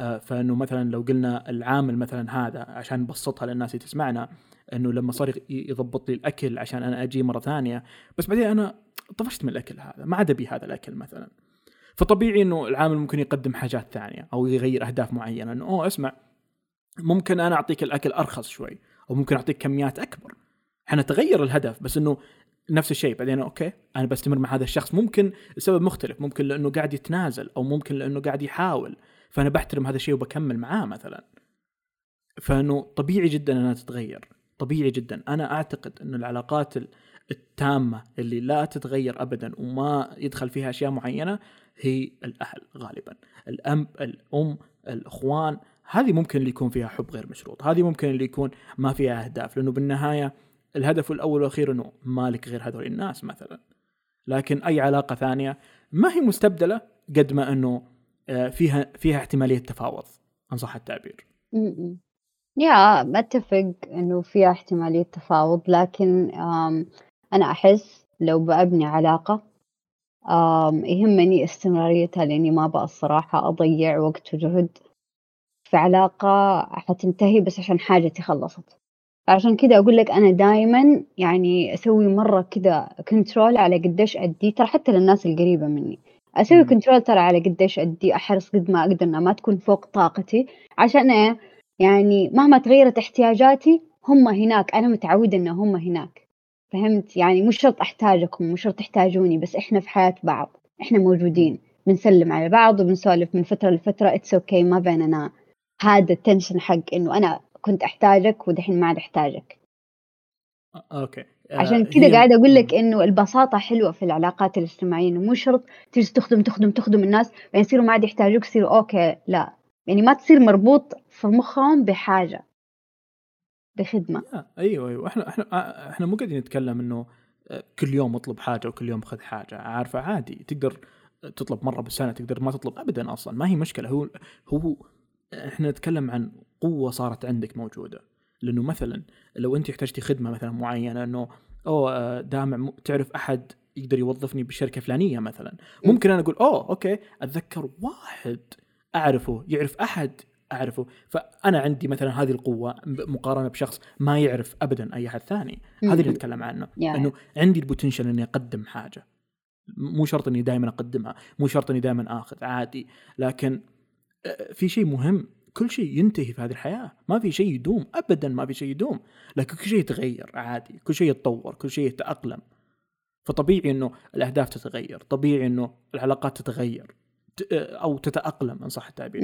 فإنه مثلا لو قلنا العامل مثلا هذا عشان نبسطها للناس اللي تسمعنا إنه لما صار يضبط لي الأكل عشان أنا أجي مرة ثانية بس بعدين أنا طفشت من الأكل هذا ما عاد أبي هذا الأكل مثلا. فطبيعي إنه العامل ممكن يقدم حاجات ثانية أو يغير أهداف معينة إنه أوه اسمع ممكن أنا أعطيك الأكل أرخص شوي أو ممكن أعطيك كميات أكبر. إحنا تغير الهدف بس إنه نفس الشيء بعدين أوكي أنا بستمر مع هذا الشخص ممكن السبب مختلف ممكن لأنه قاعد يتنازل أو ممكن لأنه قاعد يحاول. فأنا بحترم هذا الشيء وبكمل معاه مثلا. فأنه طبيعي جدا أنها تتغير. طبيعي جدا. أنا أعتقد ان العلاقات التامة اللي لا تتغير ابدا وما يدخل فيها أشياء معينة هي الأهل غالبا. الأم الأم الأخوان هذه ممكن اللي يكون فيها حب غير مشروط. هذه ممكن اللي يكون ما فيها أهداف. لأنه بالنهاية الهدف الأول والأخير أنه مالك غير هذول الناس مثلا. لكن أي علاقة ثانية ما هي مستبدلة قد ما أنه فيها فيها احتمالية تفاوض ان صح التعبير. يا أتفق إنه فيها احتمالية تفاوض لكن أنا أحس لو بأبني علاقة يهمني استمراريتها لأني ما أبغى الصراحة أضيع وقت وجهد في علاقة حتنتهي بس عشان حاجتي خلصت. عشان كذا أقول لك أنا دايمًا يعني أسوي مرّة كذا control على قديش أدّي، ترى حتى للناس القريبة منّي، أسوي control ترى على قديش أدّي، أحرص قد ما أقدر إنها ما تكون فوق طاقتي، عشان إيه، يعني مهما تغيّرت احتياجاتي هم هناك، أنا متعودة إن هم هناك، فهمت؟ يعني مش شرط أحتاجكم، مش شرط تحتاجوني، بس إحنا في حياة بعض، إحنا موجودين، بنسلّم على بعض وبنسولف من فترة لفترة it's okay ما بيننا. هذا ال tension حق إنه أنا كنت أحتاجك ودحين ما عاد أحتاجك. okay. عشان كذا هي... قاعدة أقول لك إنه البساطة حلوة في العلاقات الاجتماعية إنه مو شرط تجلس تخدم تخدم تخدم الناس بعدين يصيروا ما عاد يحتاجوك يصيروا okay لا. يعني ما تصير مربوط في مخهم بحاجة بخدمة. أيوه أيوه. إحنا إحنا إحنا مو قاعدين نتكلم إنه كل يوم اطلب حاجة وكل يوم خذ حاجة. عارفه عادي. تقدر تطلب مرة بالسنة تقدر ما تطلب ابدا أصلا. ما هي مشكلة. هو هو إحنا نتكلم عن قوة صارت عندك موجودة. لأنه مثلا لو أنت احتجتي خدمة مثلا معينة إنه أوه آه، دامع تعرف أحد يقدر يوظفني بالشركة فلانية مثلا. ممكن أنا أقول أوه okay أتذكر واحد أعرفه يعرف أحد أعرفه. فأنا عندي مثلا هذه القوة مقارنة بشخص ما يعرف ابدا أي أحد ثاني. هذا اللي نتكلم عنه. يعني. إنه عندي ال potential إني أقدم حاجة. مو شرط إني دائما أقدمها مو شرط إني دائما آخذ عادي. لكن آه، في شيء مهم كل شيء ينتهي في هذه الحياة. ما في شيء يدوم ابدا ما في شيء يدوم. لكن كل شيء يتغير عادي كل شيء يتطور كل شيء يتأقلم. فطبيعي إنه الأهداف تتغير طبيعي إنه العلاقات تتغير أو تتأقلم إن صح التعبير.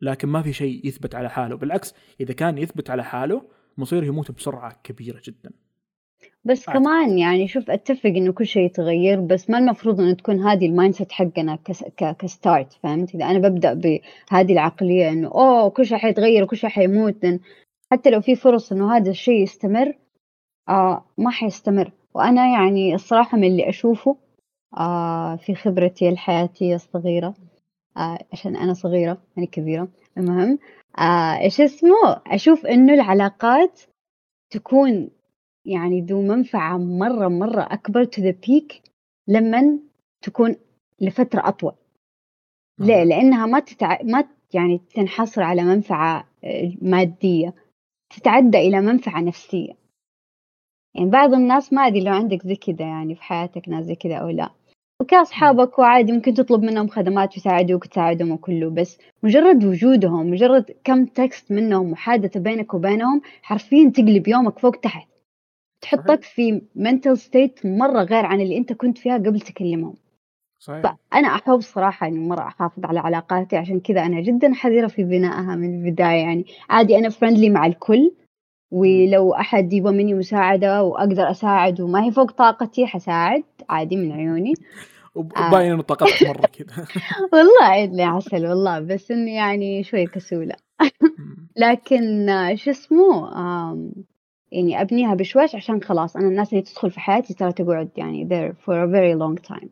لكن ما في شيء يثبت على حاله. بالعكس إذا كان يثبت على حاله مصيره يموت بسرعة كبيرة جدا. بس عادي. كمان يعني شوف أتفق إنه كل شيء يتغير بس ما المفروض إنه تكون هذه ال mindset حقنا ك start فهمت؟ إذا أنا ببدأ بهذه العقلية إنه أوه كل شيء حيتغير وكل شيء حيموت حتى لو في فرص إنه هذا الشيء يستمر آه ما حيستمر. وأنا يعني الصراحة من اللي أشوفه آه في خبرتي الحياتية الصغيرة آه عشان أنا صغيرة يعني كبيرة المهم آه إيش اسمه؟ أشوف إنه العلاقات تكون يعني ذو منفعة مرة مرة أكبر to the peak لمن تكون لفترة أطول. ليه؟ لأنها ما تتع... ما يعني تنحصر على منفعة آه، مادية تتعدى إلى منفعة نفسية. يعني بعض الناس ما أدري لو عندك زي كذا يعني في حياتك ناس زي كذا أو لا. وكأصحابك وعادي ممكن تطلب منهم خدمات ويساعدوك وتساعدهم وكله بس مجرد وجودهم مجرد كم تكست منهم محادثة بينك وبينهم حرفيا تقلب يومك فوق تحت. تحطك في منتل ستيت مرة غير عن اللي أنت كنت فيها قبل تكلمهم. صحيح. فأنا أحب صراحة إني مرة أحافظ على علاقاتي عشان كذا أنا جدا حذرة في بنائها من البداية يعني. عادي أنا فرندلي مع الكل ولو أحد يبغى مني مساعدة وأقدر أساعد وما هي فوق طاقتي حساعد عادي من عيوني. وباين إنه طاقتك مرة كذا. والله عيد عسل والله بس إني يعني شوي كسولة. لكن شو اسمه يعني أبنيها بشويش عشان خلاص أنا الناس اللي تدخل في حياتي ترى تقعد يعني there for a very long time.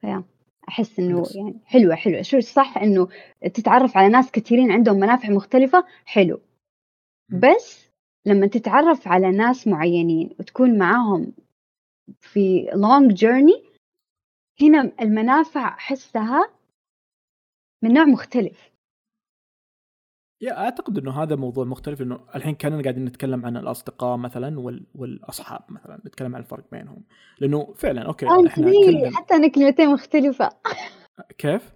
فيا أحس إنه يعني حلوة حلوة. شو صح إنه تتعرف على ناس كثيرين عندهم منافع مختلفة؟ حلو. بس لما تتعرف على ناس معينين وتكون معاهم في long journey هنا المنافع أحسها من نوع مختلف. يا أعتقد إنه هذا موضوع مختلف إنه الحين كأننا قاعدين نتكلم عن الأصدقاء مثلا وال... والأصحاب مثلا نتكلم عن الفرق بينهم. لأنه فعلا أوكي إحنا كلنا حتى أنا كلمتين مختلفة. كيف؟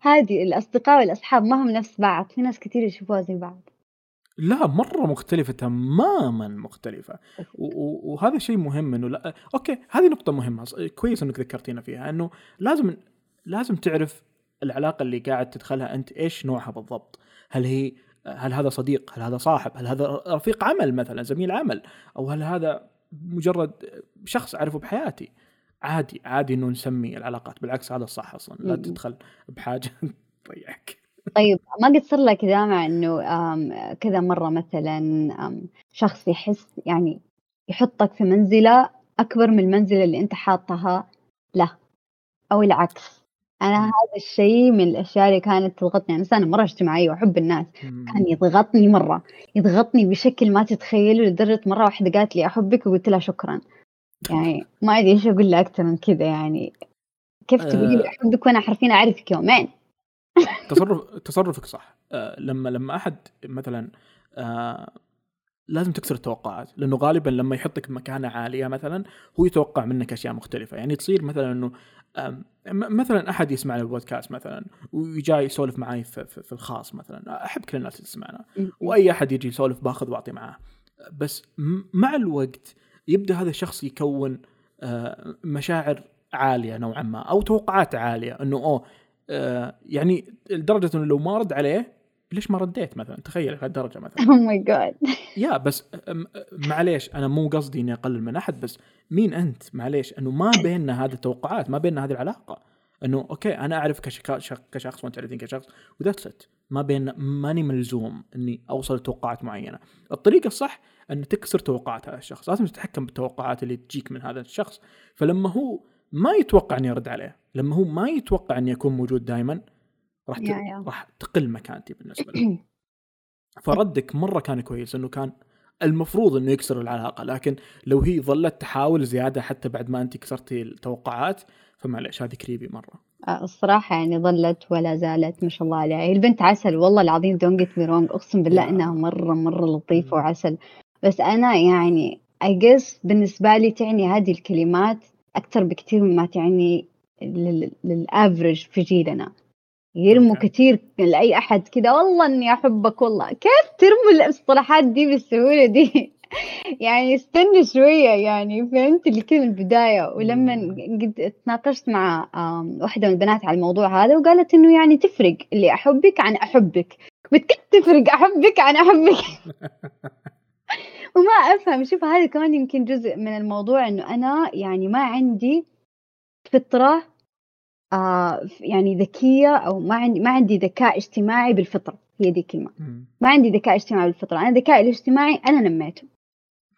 هذه الأصدقاء والأصحاب ما هم نفس بعض في ناس كثير يشوفوها زي بعض. لا مرة مختلفة تماما مختلفة. و- و- وهذا شيء مهم إنه لا أوكي هذه نقطة مهمة كويس إنك ذكرتينا فيها إنه لازم لازم تعرف العلاقة اللي قاعد تدخلها أنت إيش نوعها بالضبط. هل هي هل هذا صديق هل هذا صاحب هل هذا رفيق عمل مثلا زميل عمل أو هل هذا مجرد شخص أعرفه بحياتي؟ عادي عادي إنه نسمي العلاقات بالعكس هذا الصح أصلا لا. تدخل بحاجة تضيعك. طيب ما قد صار لك كذا مع انه كذا مرة مثلا شخص يحس يعني يحطك في منزلة أكبر من المنزلة اللي أنت حاطها؟ له أو العكس. أنا. هذا الشيء من الأشياء اللي كانت تضغطني. أنا انسانة مرة اجتماعية وأحب الناس. كان. يضغطني مرة. يضغطني بشكل ما تتخيله لدرجة مرة واحدة قالت لي أحبك وقلت لها شكرا. يعني ما أدري إيش أقول لها أكثر من كذا يعني. كيف تقولي لي آه، أحبك وأنا حرفيا أعرفك يومين؟ تصرف تصرفك صح. آه، لما لما أحد مثلا آه، لازم تكسر التوقعات. لأنه غالبا لما يحطك بمكانه عالية مثلا هو يتوقع منك أشياء مختلفة. يعني تصير مثلا إنه مثلا أحد يسمعنا البودكاست مثلا ويجاي يسولف معي في, في, في الخاص مثلا. أحب كل الناس تسمعنا. وأي أحد يجي يسولف باخذ وأعطي معاه. بس مع الوقت يبدأ هذا الشخص يكون مشاعر عالية نوعا ما أو توقعات عالية إنه أوه يعني لدرجة إنه لو ما رد عليه ليش ما رديت مثلا؟ تخيل لهالدرجه مثلا. oh my God يا بس معليش أنا مو قصدي إني أقلل من أحد بس مين أنت؟ معليش إنه ما بيننا هذه التوقعات ما بيننا هذه العلاقة. إنه okay أنا أعرف كشخص وأنت تعرفين كشخص and that's it ما بين ماني ملزوم إني أوصل لتوقعات معينة. الطريقة الصح ان تكسر توقعات هذا الشخص لازم تتحكم بالتوقعات اللي تجيك من هذا الشخص. فلما هو ما يتوقع إني أرد عليه لما هو ما يتوقع إني أكون موجود دائما راح ت... راح تقل مكانتي بالنسبة له فردك مرة كان كويس إنه كان المفروض إنه يكسر العلاقة لكن لو هي ظلت تحاول زيادة حتى بعد ما أنت كسرتي التوقعات فمعليش هذه كريبي مرة. الصراحة يعني ظلت ولا زالت ما شاء الله عليها. هي البنت عسل والله العظيم don't get me wrong أقسم بالله يا. إنها مرة مرة لطيفة. وعسل. بس أنا يعني guess بالنسبة لي تعني هذه الكلمات أكثر بكثير مما تعني لل- للأفرج في جيلنا. يرموا كثير لأي أحد كذا والله إني أحبك والله. كيف ترموا المصطلحات دي بالسهولة دي؟ يعني استنى شوية يعني. فهمت اللي كذا من البداية. ولما. قد تناقشت مع واحدة من البنات على الموضوع هذا وقالت إنه يعني تفرق. اللي أحبك عن أحبك. كيف تفرق؟ أحبك عن أحبك. وما أفهم. شوف هذا كمان يمكن جزء من الموضوع إنه أنا يعني ما عندي فطرة آه يعني ذكية أو ما عندي ما عندي ذكاء اجتماعي بالفطرة هي دي الكلمة. ما عندي ذكاء اجتماعي بالفطرة. أنا ذكائي الاجتماعي أنا نميته.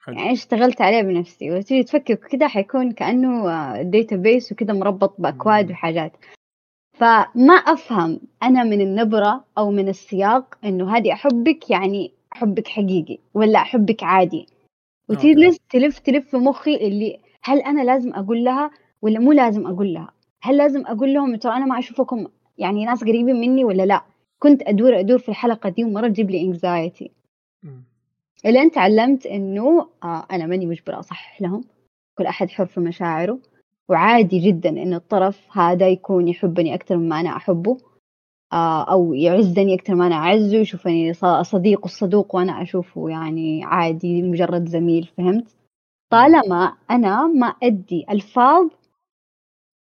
حلو. يعني اشتغلت عليه بنفسي. وتيجي تفكك كده حيكون كأنه database وكده مربط بأكواد مم. وحاجات. فما أفهم أنا من النبرة أو من السياق إنه هذه أحبك يعني أحبك حقيقي ولا أحبك عادي. تلف تلف تلف في مخي اللي هل أنا لازم أقول لها ولا مو لازم أقول لها؟ هل لازم أقول لهم ترى أنا ما أشوفكم يعني ناس قريبين مني ولا لا؟ كنت أدور أدور في الحلقة دي ومرة تجيب لي مم. إلين تعلمت إنه آه أنا ماني مجبرة أصحح لهم. كل أحد حر في مشاعره. وعادي جدا إن الطرف هذا يكون يحبني أكثر مما أنا أحبه. آه أو يعزني أكثر ما أنا أعزه يشوفني صديق الصدوق وأنا أشوفه يعني عادي مجرد زميل فهمت. طالما أنا ما أدي ألفاظ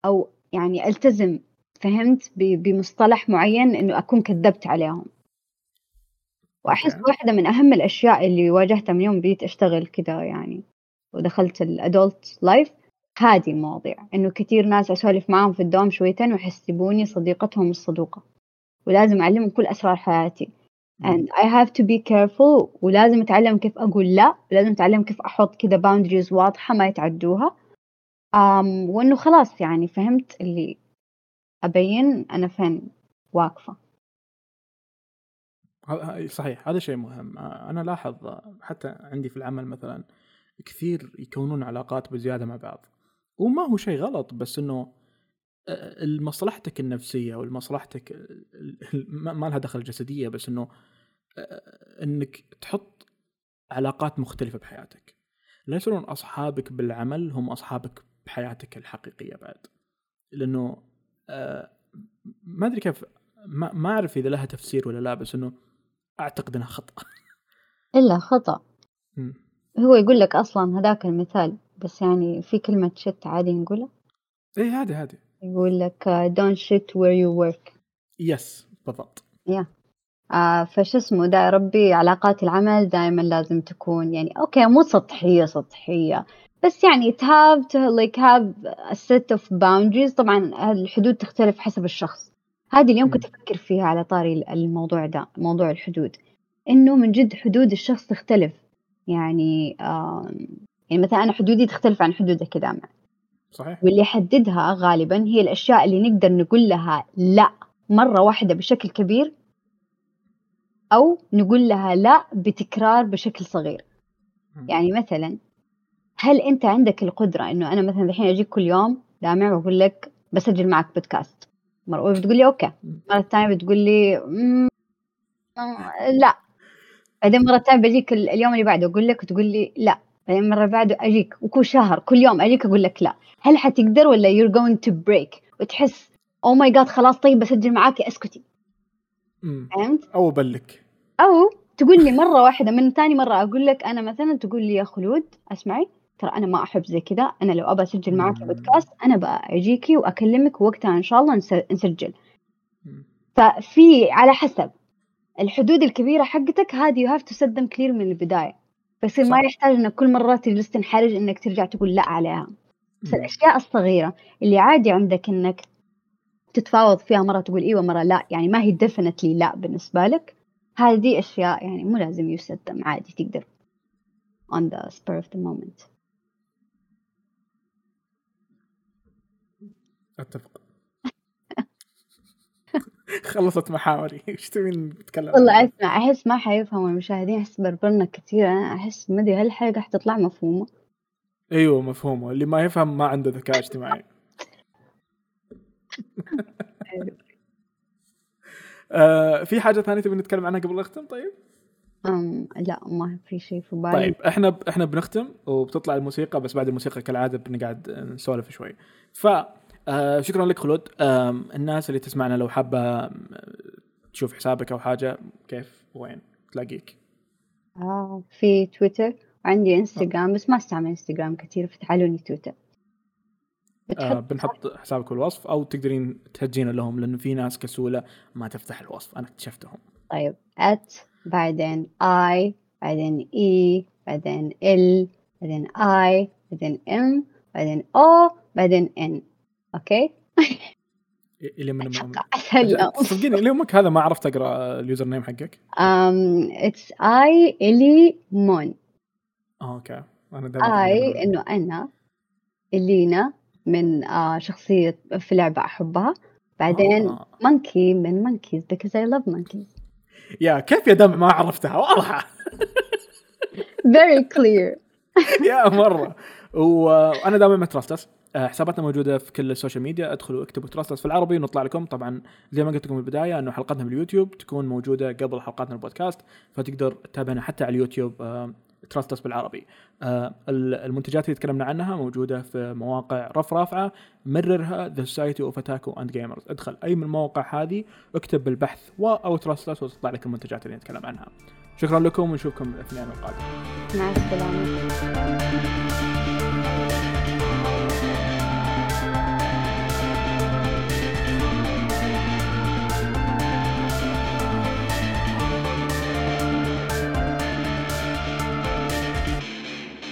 أو يعني ألتزم فهمت؟ بمصطلح معين إنه أكون كذبت عليهم. وأحس أوكي. واحدة من أهم الأشياء اللي واجهتها من يوم بديت أشتغل كده يعني ودخلت الأدولت لايف هذه المواضيع. إنه كثير ناس أسولف معاهم في الدوام شويتين ويحسبوني صديقتهم الصدوقة ولازم أعلمهم كل أسرار حياتي. and I have to be careful ولازم أتعلم كيف أقول لا ولازم أتعلم كيف أحط كده boundaries واضحة ما يتعدوها. Um, وإنه خلاص يعني فهمت اللي أبين أنا فين واقفة. صحيح هذا شيء مهم. آه، أنا لاحظ آه، حتى عندي في العمل مثلا كثير يكونون علاقات بزيادة مع بعض. وما هو شيء غلط بس إنه مصلحتك النفسية ومصلحتك ما لها دخل جسدية بس إنه إنك تحط علاقات مختلفة بحياتك. لا يصيرون أصحابك بالعمل هم أصحابك بحياتك الحقيقية بعد. لأنه ما أدري كيف ما, ما أعرف إذا لها تفسير ولا لا بس إنه أعتقد إنها خطأ. إلا خطأ. هو يقول لك أصلا هذاك المثال بس يعني في كلمة shit عادي نقولها اي عادي عادي. يقول لك don't shit where you work. yes بالضبط. yeah آه فش اسمه ده ربي علاقات العمل دائما لازم تكون. يعني okay مو سطحية سطحية. بس يعني you have to like have a set of boundaries. طبعا الحدود تختلف حسب الشخص. هذه اليوم كنت أفكر فيها على طاري الموضوع ده موضوع الحدود. إنه من جد حدود الشخص تختلف. يعني آه يعني مثلا أنا حدودي تختلف عن حدودك كذا صحيح. واللي يحددها غالبا هي الأشياء اللي نقدر نقول لها لا مرة واحدة بشكل كبير أو نقول لها لا بتكرار بشكل صغير. يعني مثلا هل أنت عندك القدرة إنه أنا مثلا الحين أجيك كل يوم دامع وأقول لك بسجل معك بودكاست؟ أولى بتقول لي okay. مرة الثانية بتقول لي لا. بعدين مرة الثانية بجيك اليوم اللي بعده أقول لك وتقول لي لا. بعدين مرة بعده أجيك وكل شهر كل يوم أجيك أقول لك لا. هل حتقدر ولا you're going to break وتحس oh my God خلاص طيب بسجل معاك أسكتي. فهمت؟ أو أبلك. أو تقول لي مرة واحدة من ثاني مرة أقول لك أنا مثلا تقول لي يا خلود أسمعي. ترى أنا ما أحب زي كذا. أنا لو أبى أسجل معك بودكاست أنا بجيكي وأكلمك وقتها إن شاء الله نسجل. ففي على حسب. الحدود الكبيرة حقتك هذه you have to set them clear من البداية. بس ما يحتاج إنك كل مرة تجلس تنحرج إنك ترجع تقول لا عليها. بس الاشياء الصغيرة اللي عادي عندك إنك تتفاوض فيها مرة تقول إيوة مرة لا يعني ما هي definitely لا بالنسبة لك. هذه أشياء يعني مو لازم يسدم عادي تقدر. on the spur of the moment. أتفق. خلصت محاوري. إيش تبين نتكلم والله اسمع أحس ما حيفهم المشاهدين أحس بربرنا كثير أنا أحس ما أدري هالحلقه حتطلع مفهومة؟ أيوه مفهومة. اللي ما يفهم ما عنده ذكاء اجتماعي. آه في حاجة ثانية تبي نتكلم عنها قبل نختم؟ طيب؟ أم لا ما في شيء في بالي. طيب إحنا إحنا بنختم وبتطلع الموسيقى بس بعد الموسيقى كالعادة بنقعد نسولف شوي. ف آه شكرا لك خلود. آه الناس اللي تسمعنا لو حابة تشوف حسابك أو حاجة كيف؟ وين؟ تلاقيك. آه في تويتر. عندي إنستغرام بس ما أستعمل إنستغرام كثير فتعالوني تويتر. آه بنحط حسابك في الوصف أو تقدرين تهجين لهم لأنه في ناس كسولة ما تفتح الوصف. أنا اكتشفتهم. طيب. ات بعدين اي بعدين اي بعدين ال بعدين اي بعدين ام بعدين أو بعدين ان أوكي؟ إلى من صدقيني اليومك هذا ما عرفت أقرأ اليوزر نيم حقك. ام اتس اي إلي مون. أوكي. أنا اي إنه أنا إلينا من آه شخصية في لعبة أحبها. بعدين مونكي آه. من مونكيز because I love monkeys. يا كيف يا دم؟ ما عرفتها واضحة. Very clear. yeah مرة. وأنا دائما مع تراستس آه، حساباتنا موجودة في كل السوشيال ميديا. ادخلوا اكتبوا تراستس في العربي ونطلع لكم. طبعا زي ما قلت لكم في البداية إنه حلقاتنا باليوتيوب تكون موجودة قبل حلقاتنا البودكاست فتقدر تتابعنا حتى على اليوتيوب آه، تراستس بالعربي آه المنتجات اللي تكلمنا عنها موجودة في مواقع رف رافعه مررها The Society of Otaku and Gamers ادخل أي من المواقع هذه اكتب بالبحث و أو تراستس وتطلع لك المنتجات اللي نتكلم عنها. شكرا لكم ونشوفكم الأثنين القادم مع السلامة.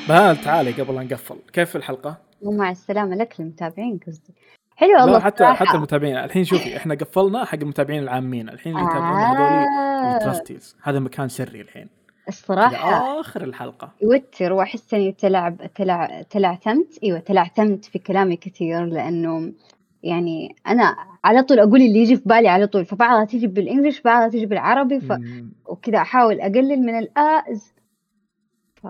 بهال تعالي قبل لا نقفل. كيف الحلقة؟ ومع السلامة لك المتابعين قصدي. حلو والله حتى صراحة. حتى المتابعين. الحين شوفي إحنا قفلنا حق المتابعين العامين. الحين اللي يتابعون آه. هذول التراستيز. هذا مكان سري الحين. الصراحة. آخر الحلقة. يوتر وأحس إني تلعب تلع تلعثمت أيوة تلعثمت في كلامي كثير لأنه يعني أنا على طول أقول اللي يجي في بالي على طول. فبعضها تيجي بالإنجلش بعضها تيجي بالعربي ف... وكذا أحاول أقلل من الآز. ف...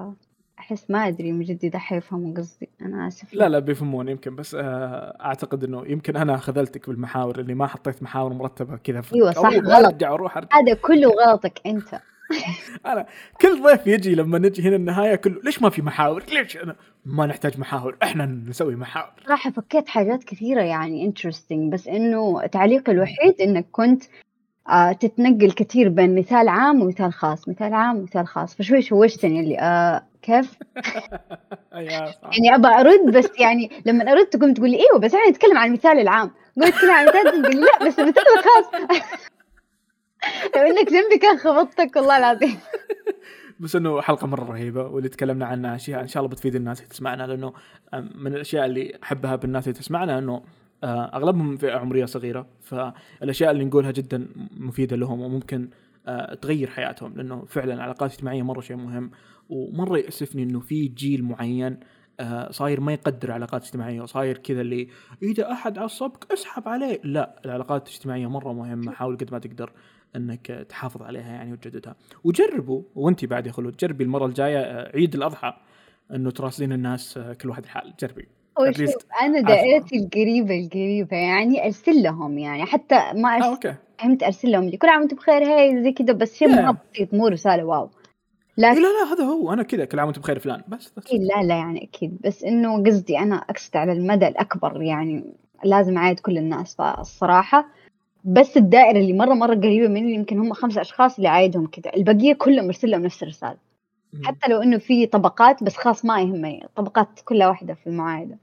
أحس ما أدري من جد إذا حيفهموا قصدي أنا آسفة لا لا بيفهمون يمكن بس آه، أعتقد إنه يمكن أنا خذلتك بالمحاور اللي ما حطيت محاور مرتبة كذا أيوة صح غلط ارجع وأروح أرجع هذا كله غلطك أنت أنا كل ضيف يجي لما نجي هنا النهاية كله ليش ما في محاور؟ ليش أنا ما نحتاج محاور؟ إحنا نسوي محاور. صراحة فكيت حاجات كثيرة يعني interesting بس إنه تعليقي الوحيد إنك كنت تتنقل كثير بين مثال عام ومثال خاص. مثال عام ومثال خاص. فشوي شوشتني اللي آه كيف؟ يعني ابى أرد بس يعني لما أرد تقوم تقول لي إيوه بس إحنا نتكلم عن المثال العام. قلت نتكلم عن المثال تقول لا بس المثال الخاص. لو إنك جنبي كان خبطتك والله العظيم. بس إنه حلقة مرة رهيبة واللي تكلمنا عنها أشياء إن شاء الله بتفيد الناس اللي تسمعنا لأنه من الأشياء اللي أحبها بالناس اللي تسمعنا إنه آه، أغلبهم فئه عمرية صغيرة فالأشياء اللي نقولها جدا مفيدة لهم وممكن آه، تغير حياتهم لأنه فعلا العلاقات الاجتماعيه مرة شيء مهم ومرة يأسفني إنه في جيل معين آه، صاير ما يقدر علاقات اجتماعيه وصاير كذا اللي إذا أحد عصبك اسحب عليه. لا العلاقات الاجتماعية مرة مهمة حاول قد ما تقدر إنك تحافظ عليها يعني وتجددها. وجربوا وانت بعد يا خلود جربي المرة الجاية آه، عيد الأضحى إنه تراسلين الناس آه، كل واحد حال جربي. أنا دائرتي القريبة القريبة يعني أرسل لهم يعني حتى ما آه أرسل okay. فهمت أرسل لهم كل عام وأنتم بخير hi زي كذا بس شيء Yeah. مره بسيط مو رساله wow. إيه لكن لا لا هذا هو أنا كذا كل عام وانت بخير فلان بس بس. أكيد لا لا يعني أكيد بس إنه قصدي أنا أقصد على المدى الأكبر يعني لازم أعايد كل الناس فالصراحة بس الدائرة اللي مرة مرة قريبة مني يمكن هم خمسة أشخاص اللي عايدهم كذا البقية كلهم أرسل لهم نفس الرسالة. مم. حتى لو إنه في طبقات بس خلاص ما يهمني طبقات كلها واحدة في المعايدة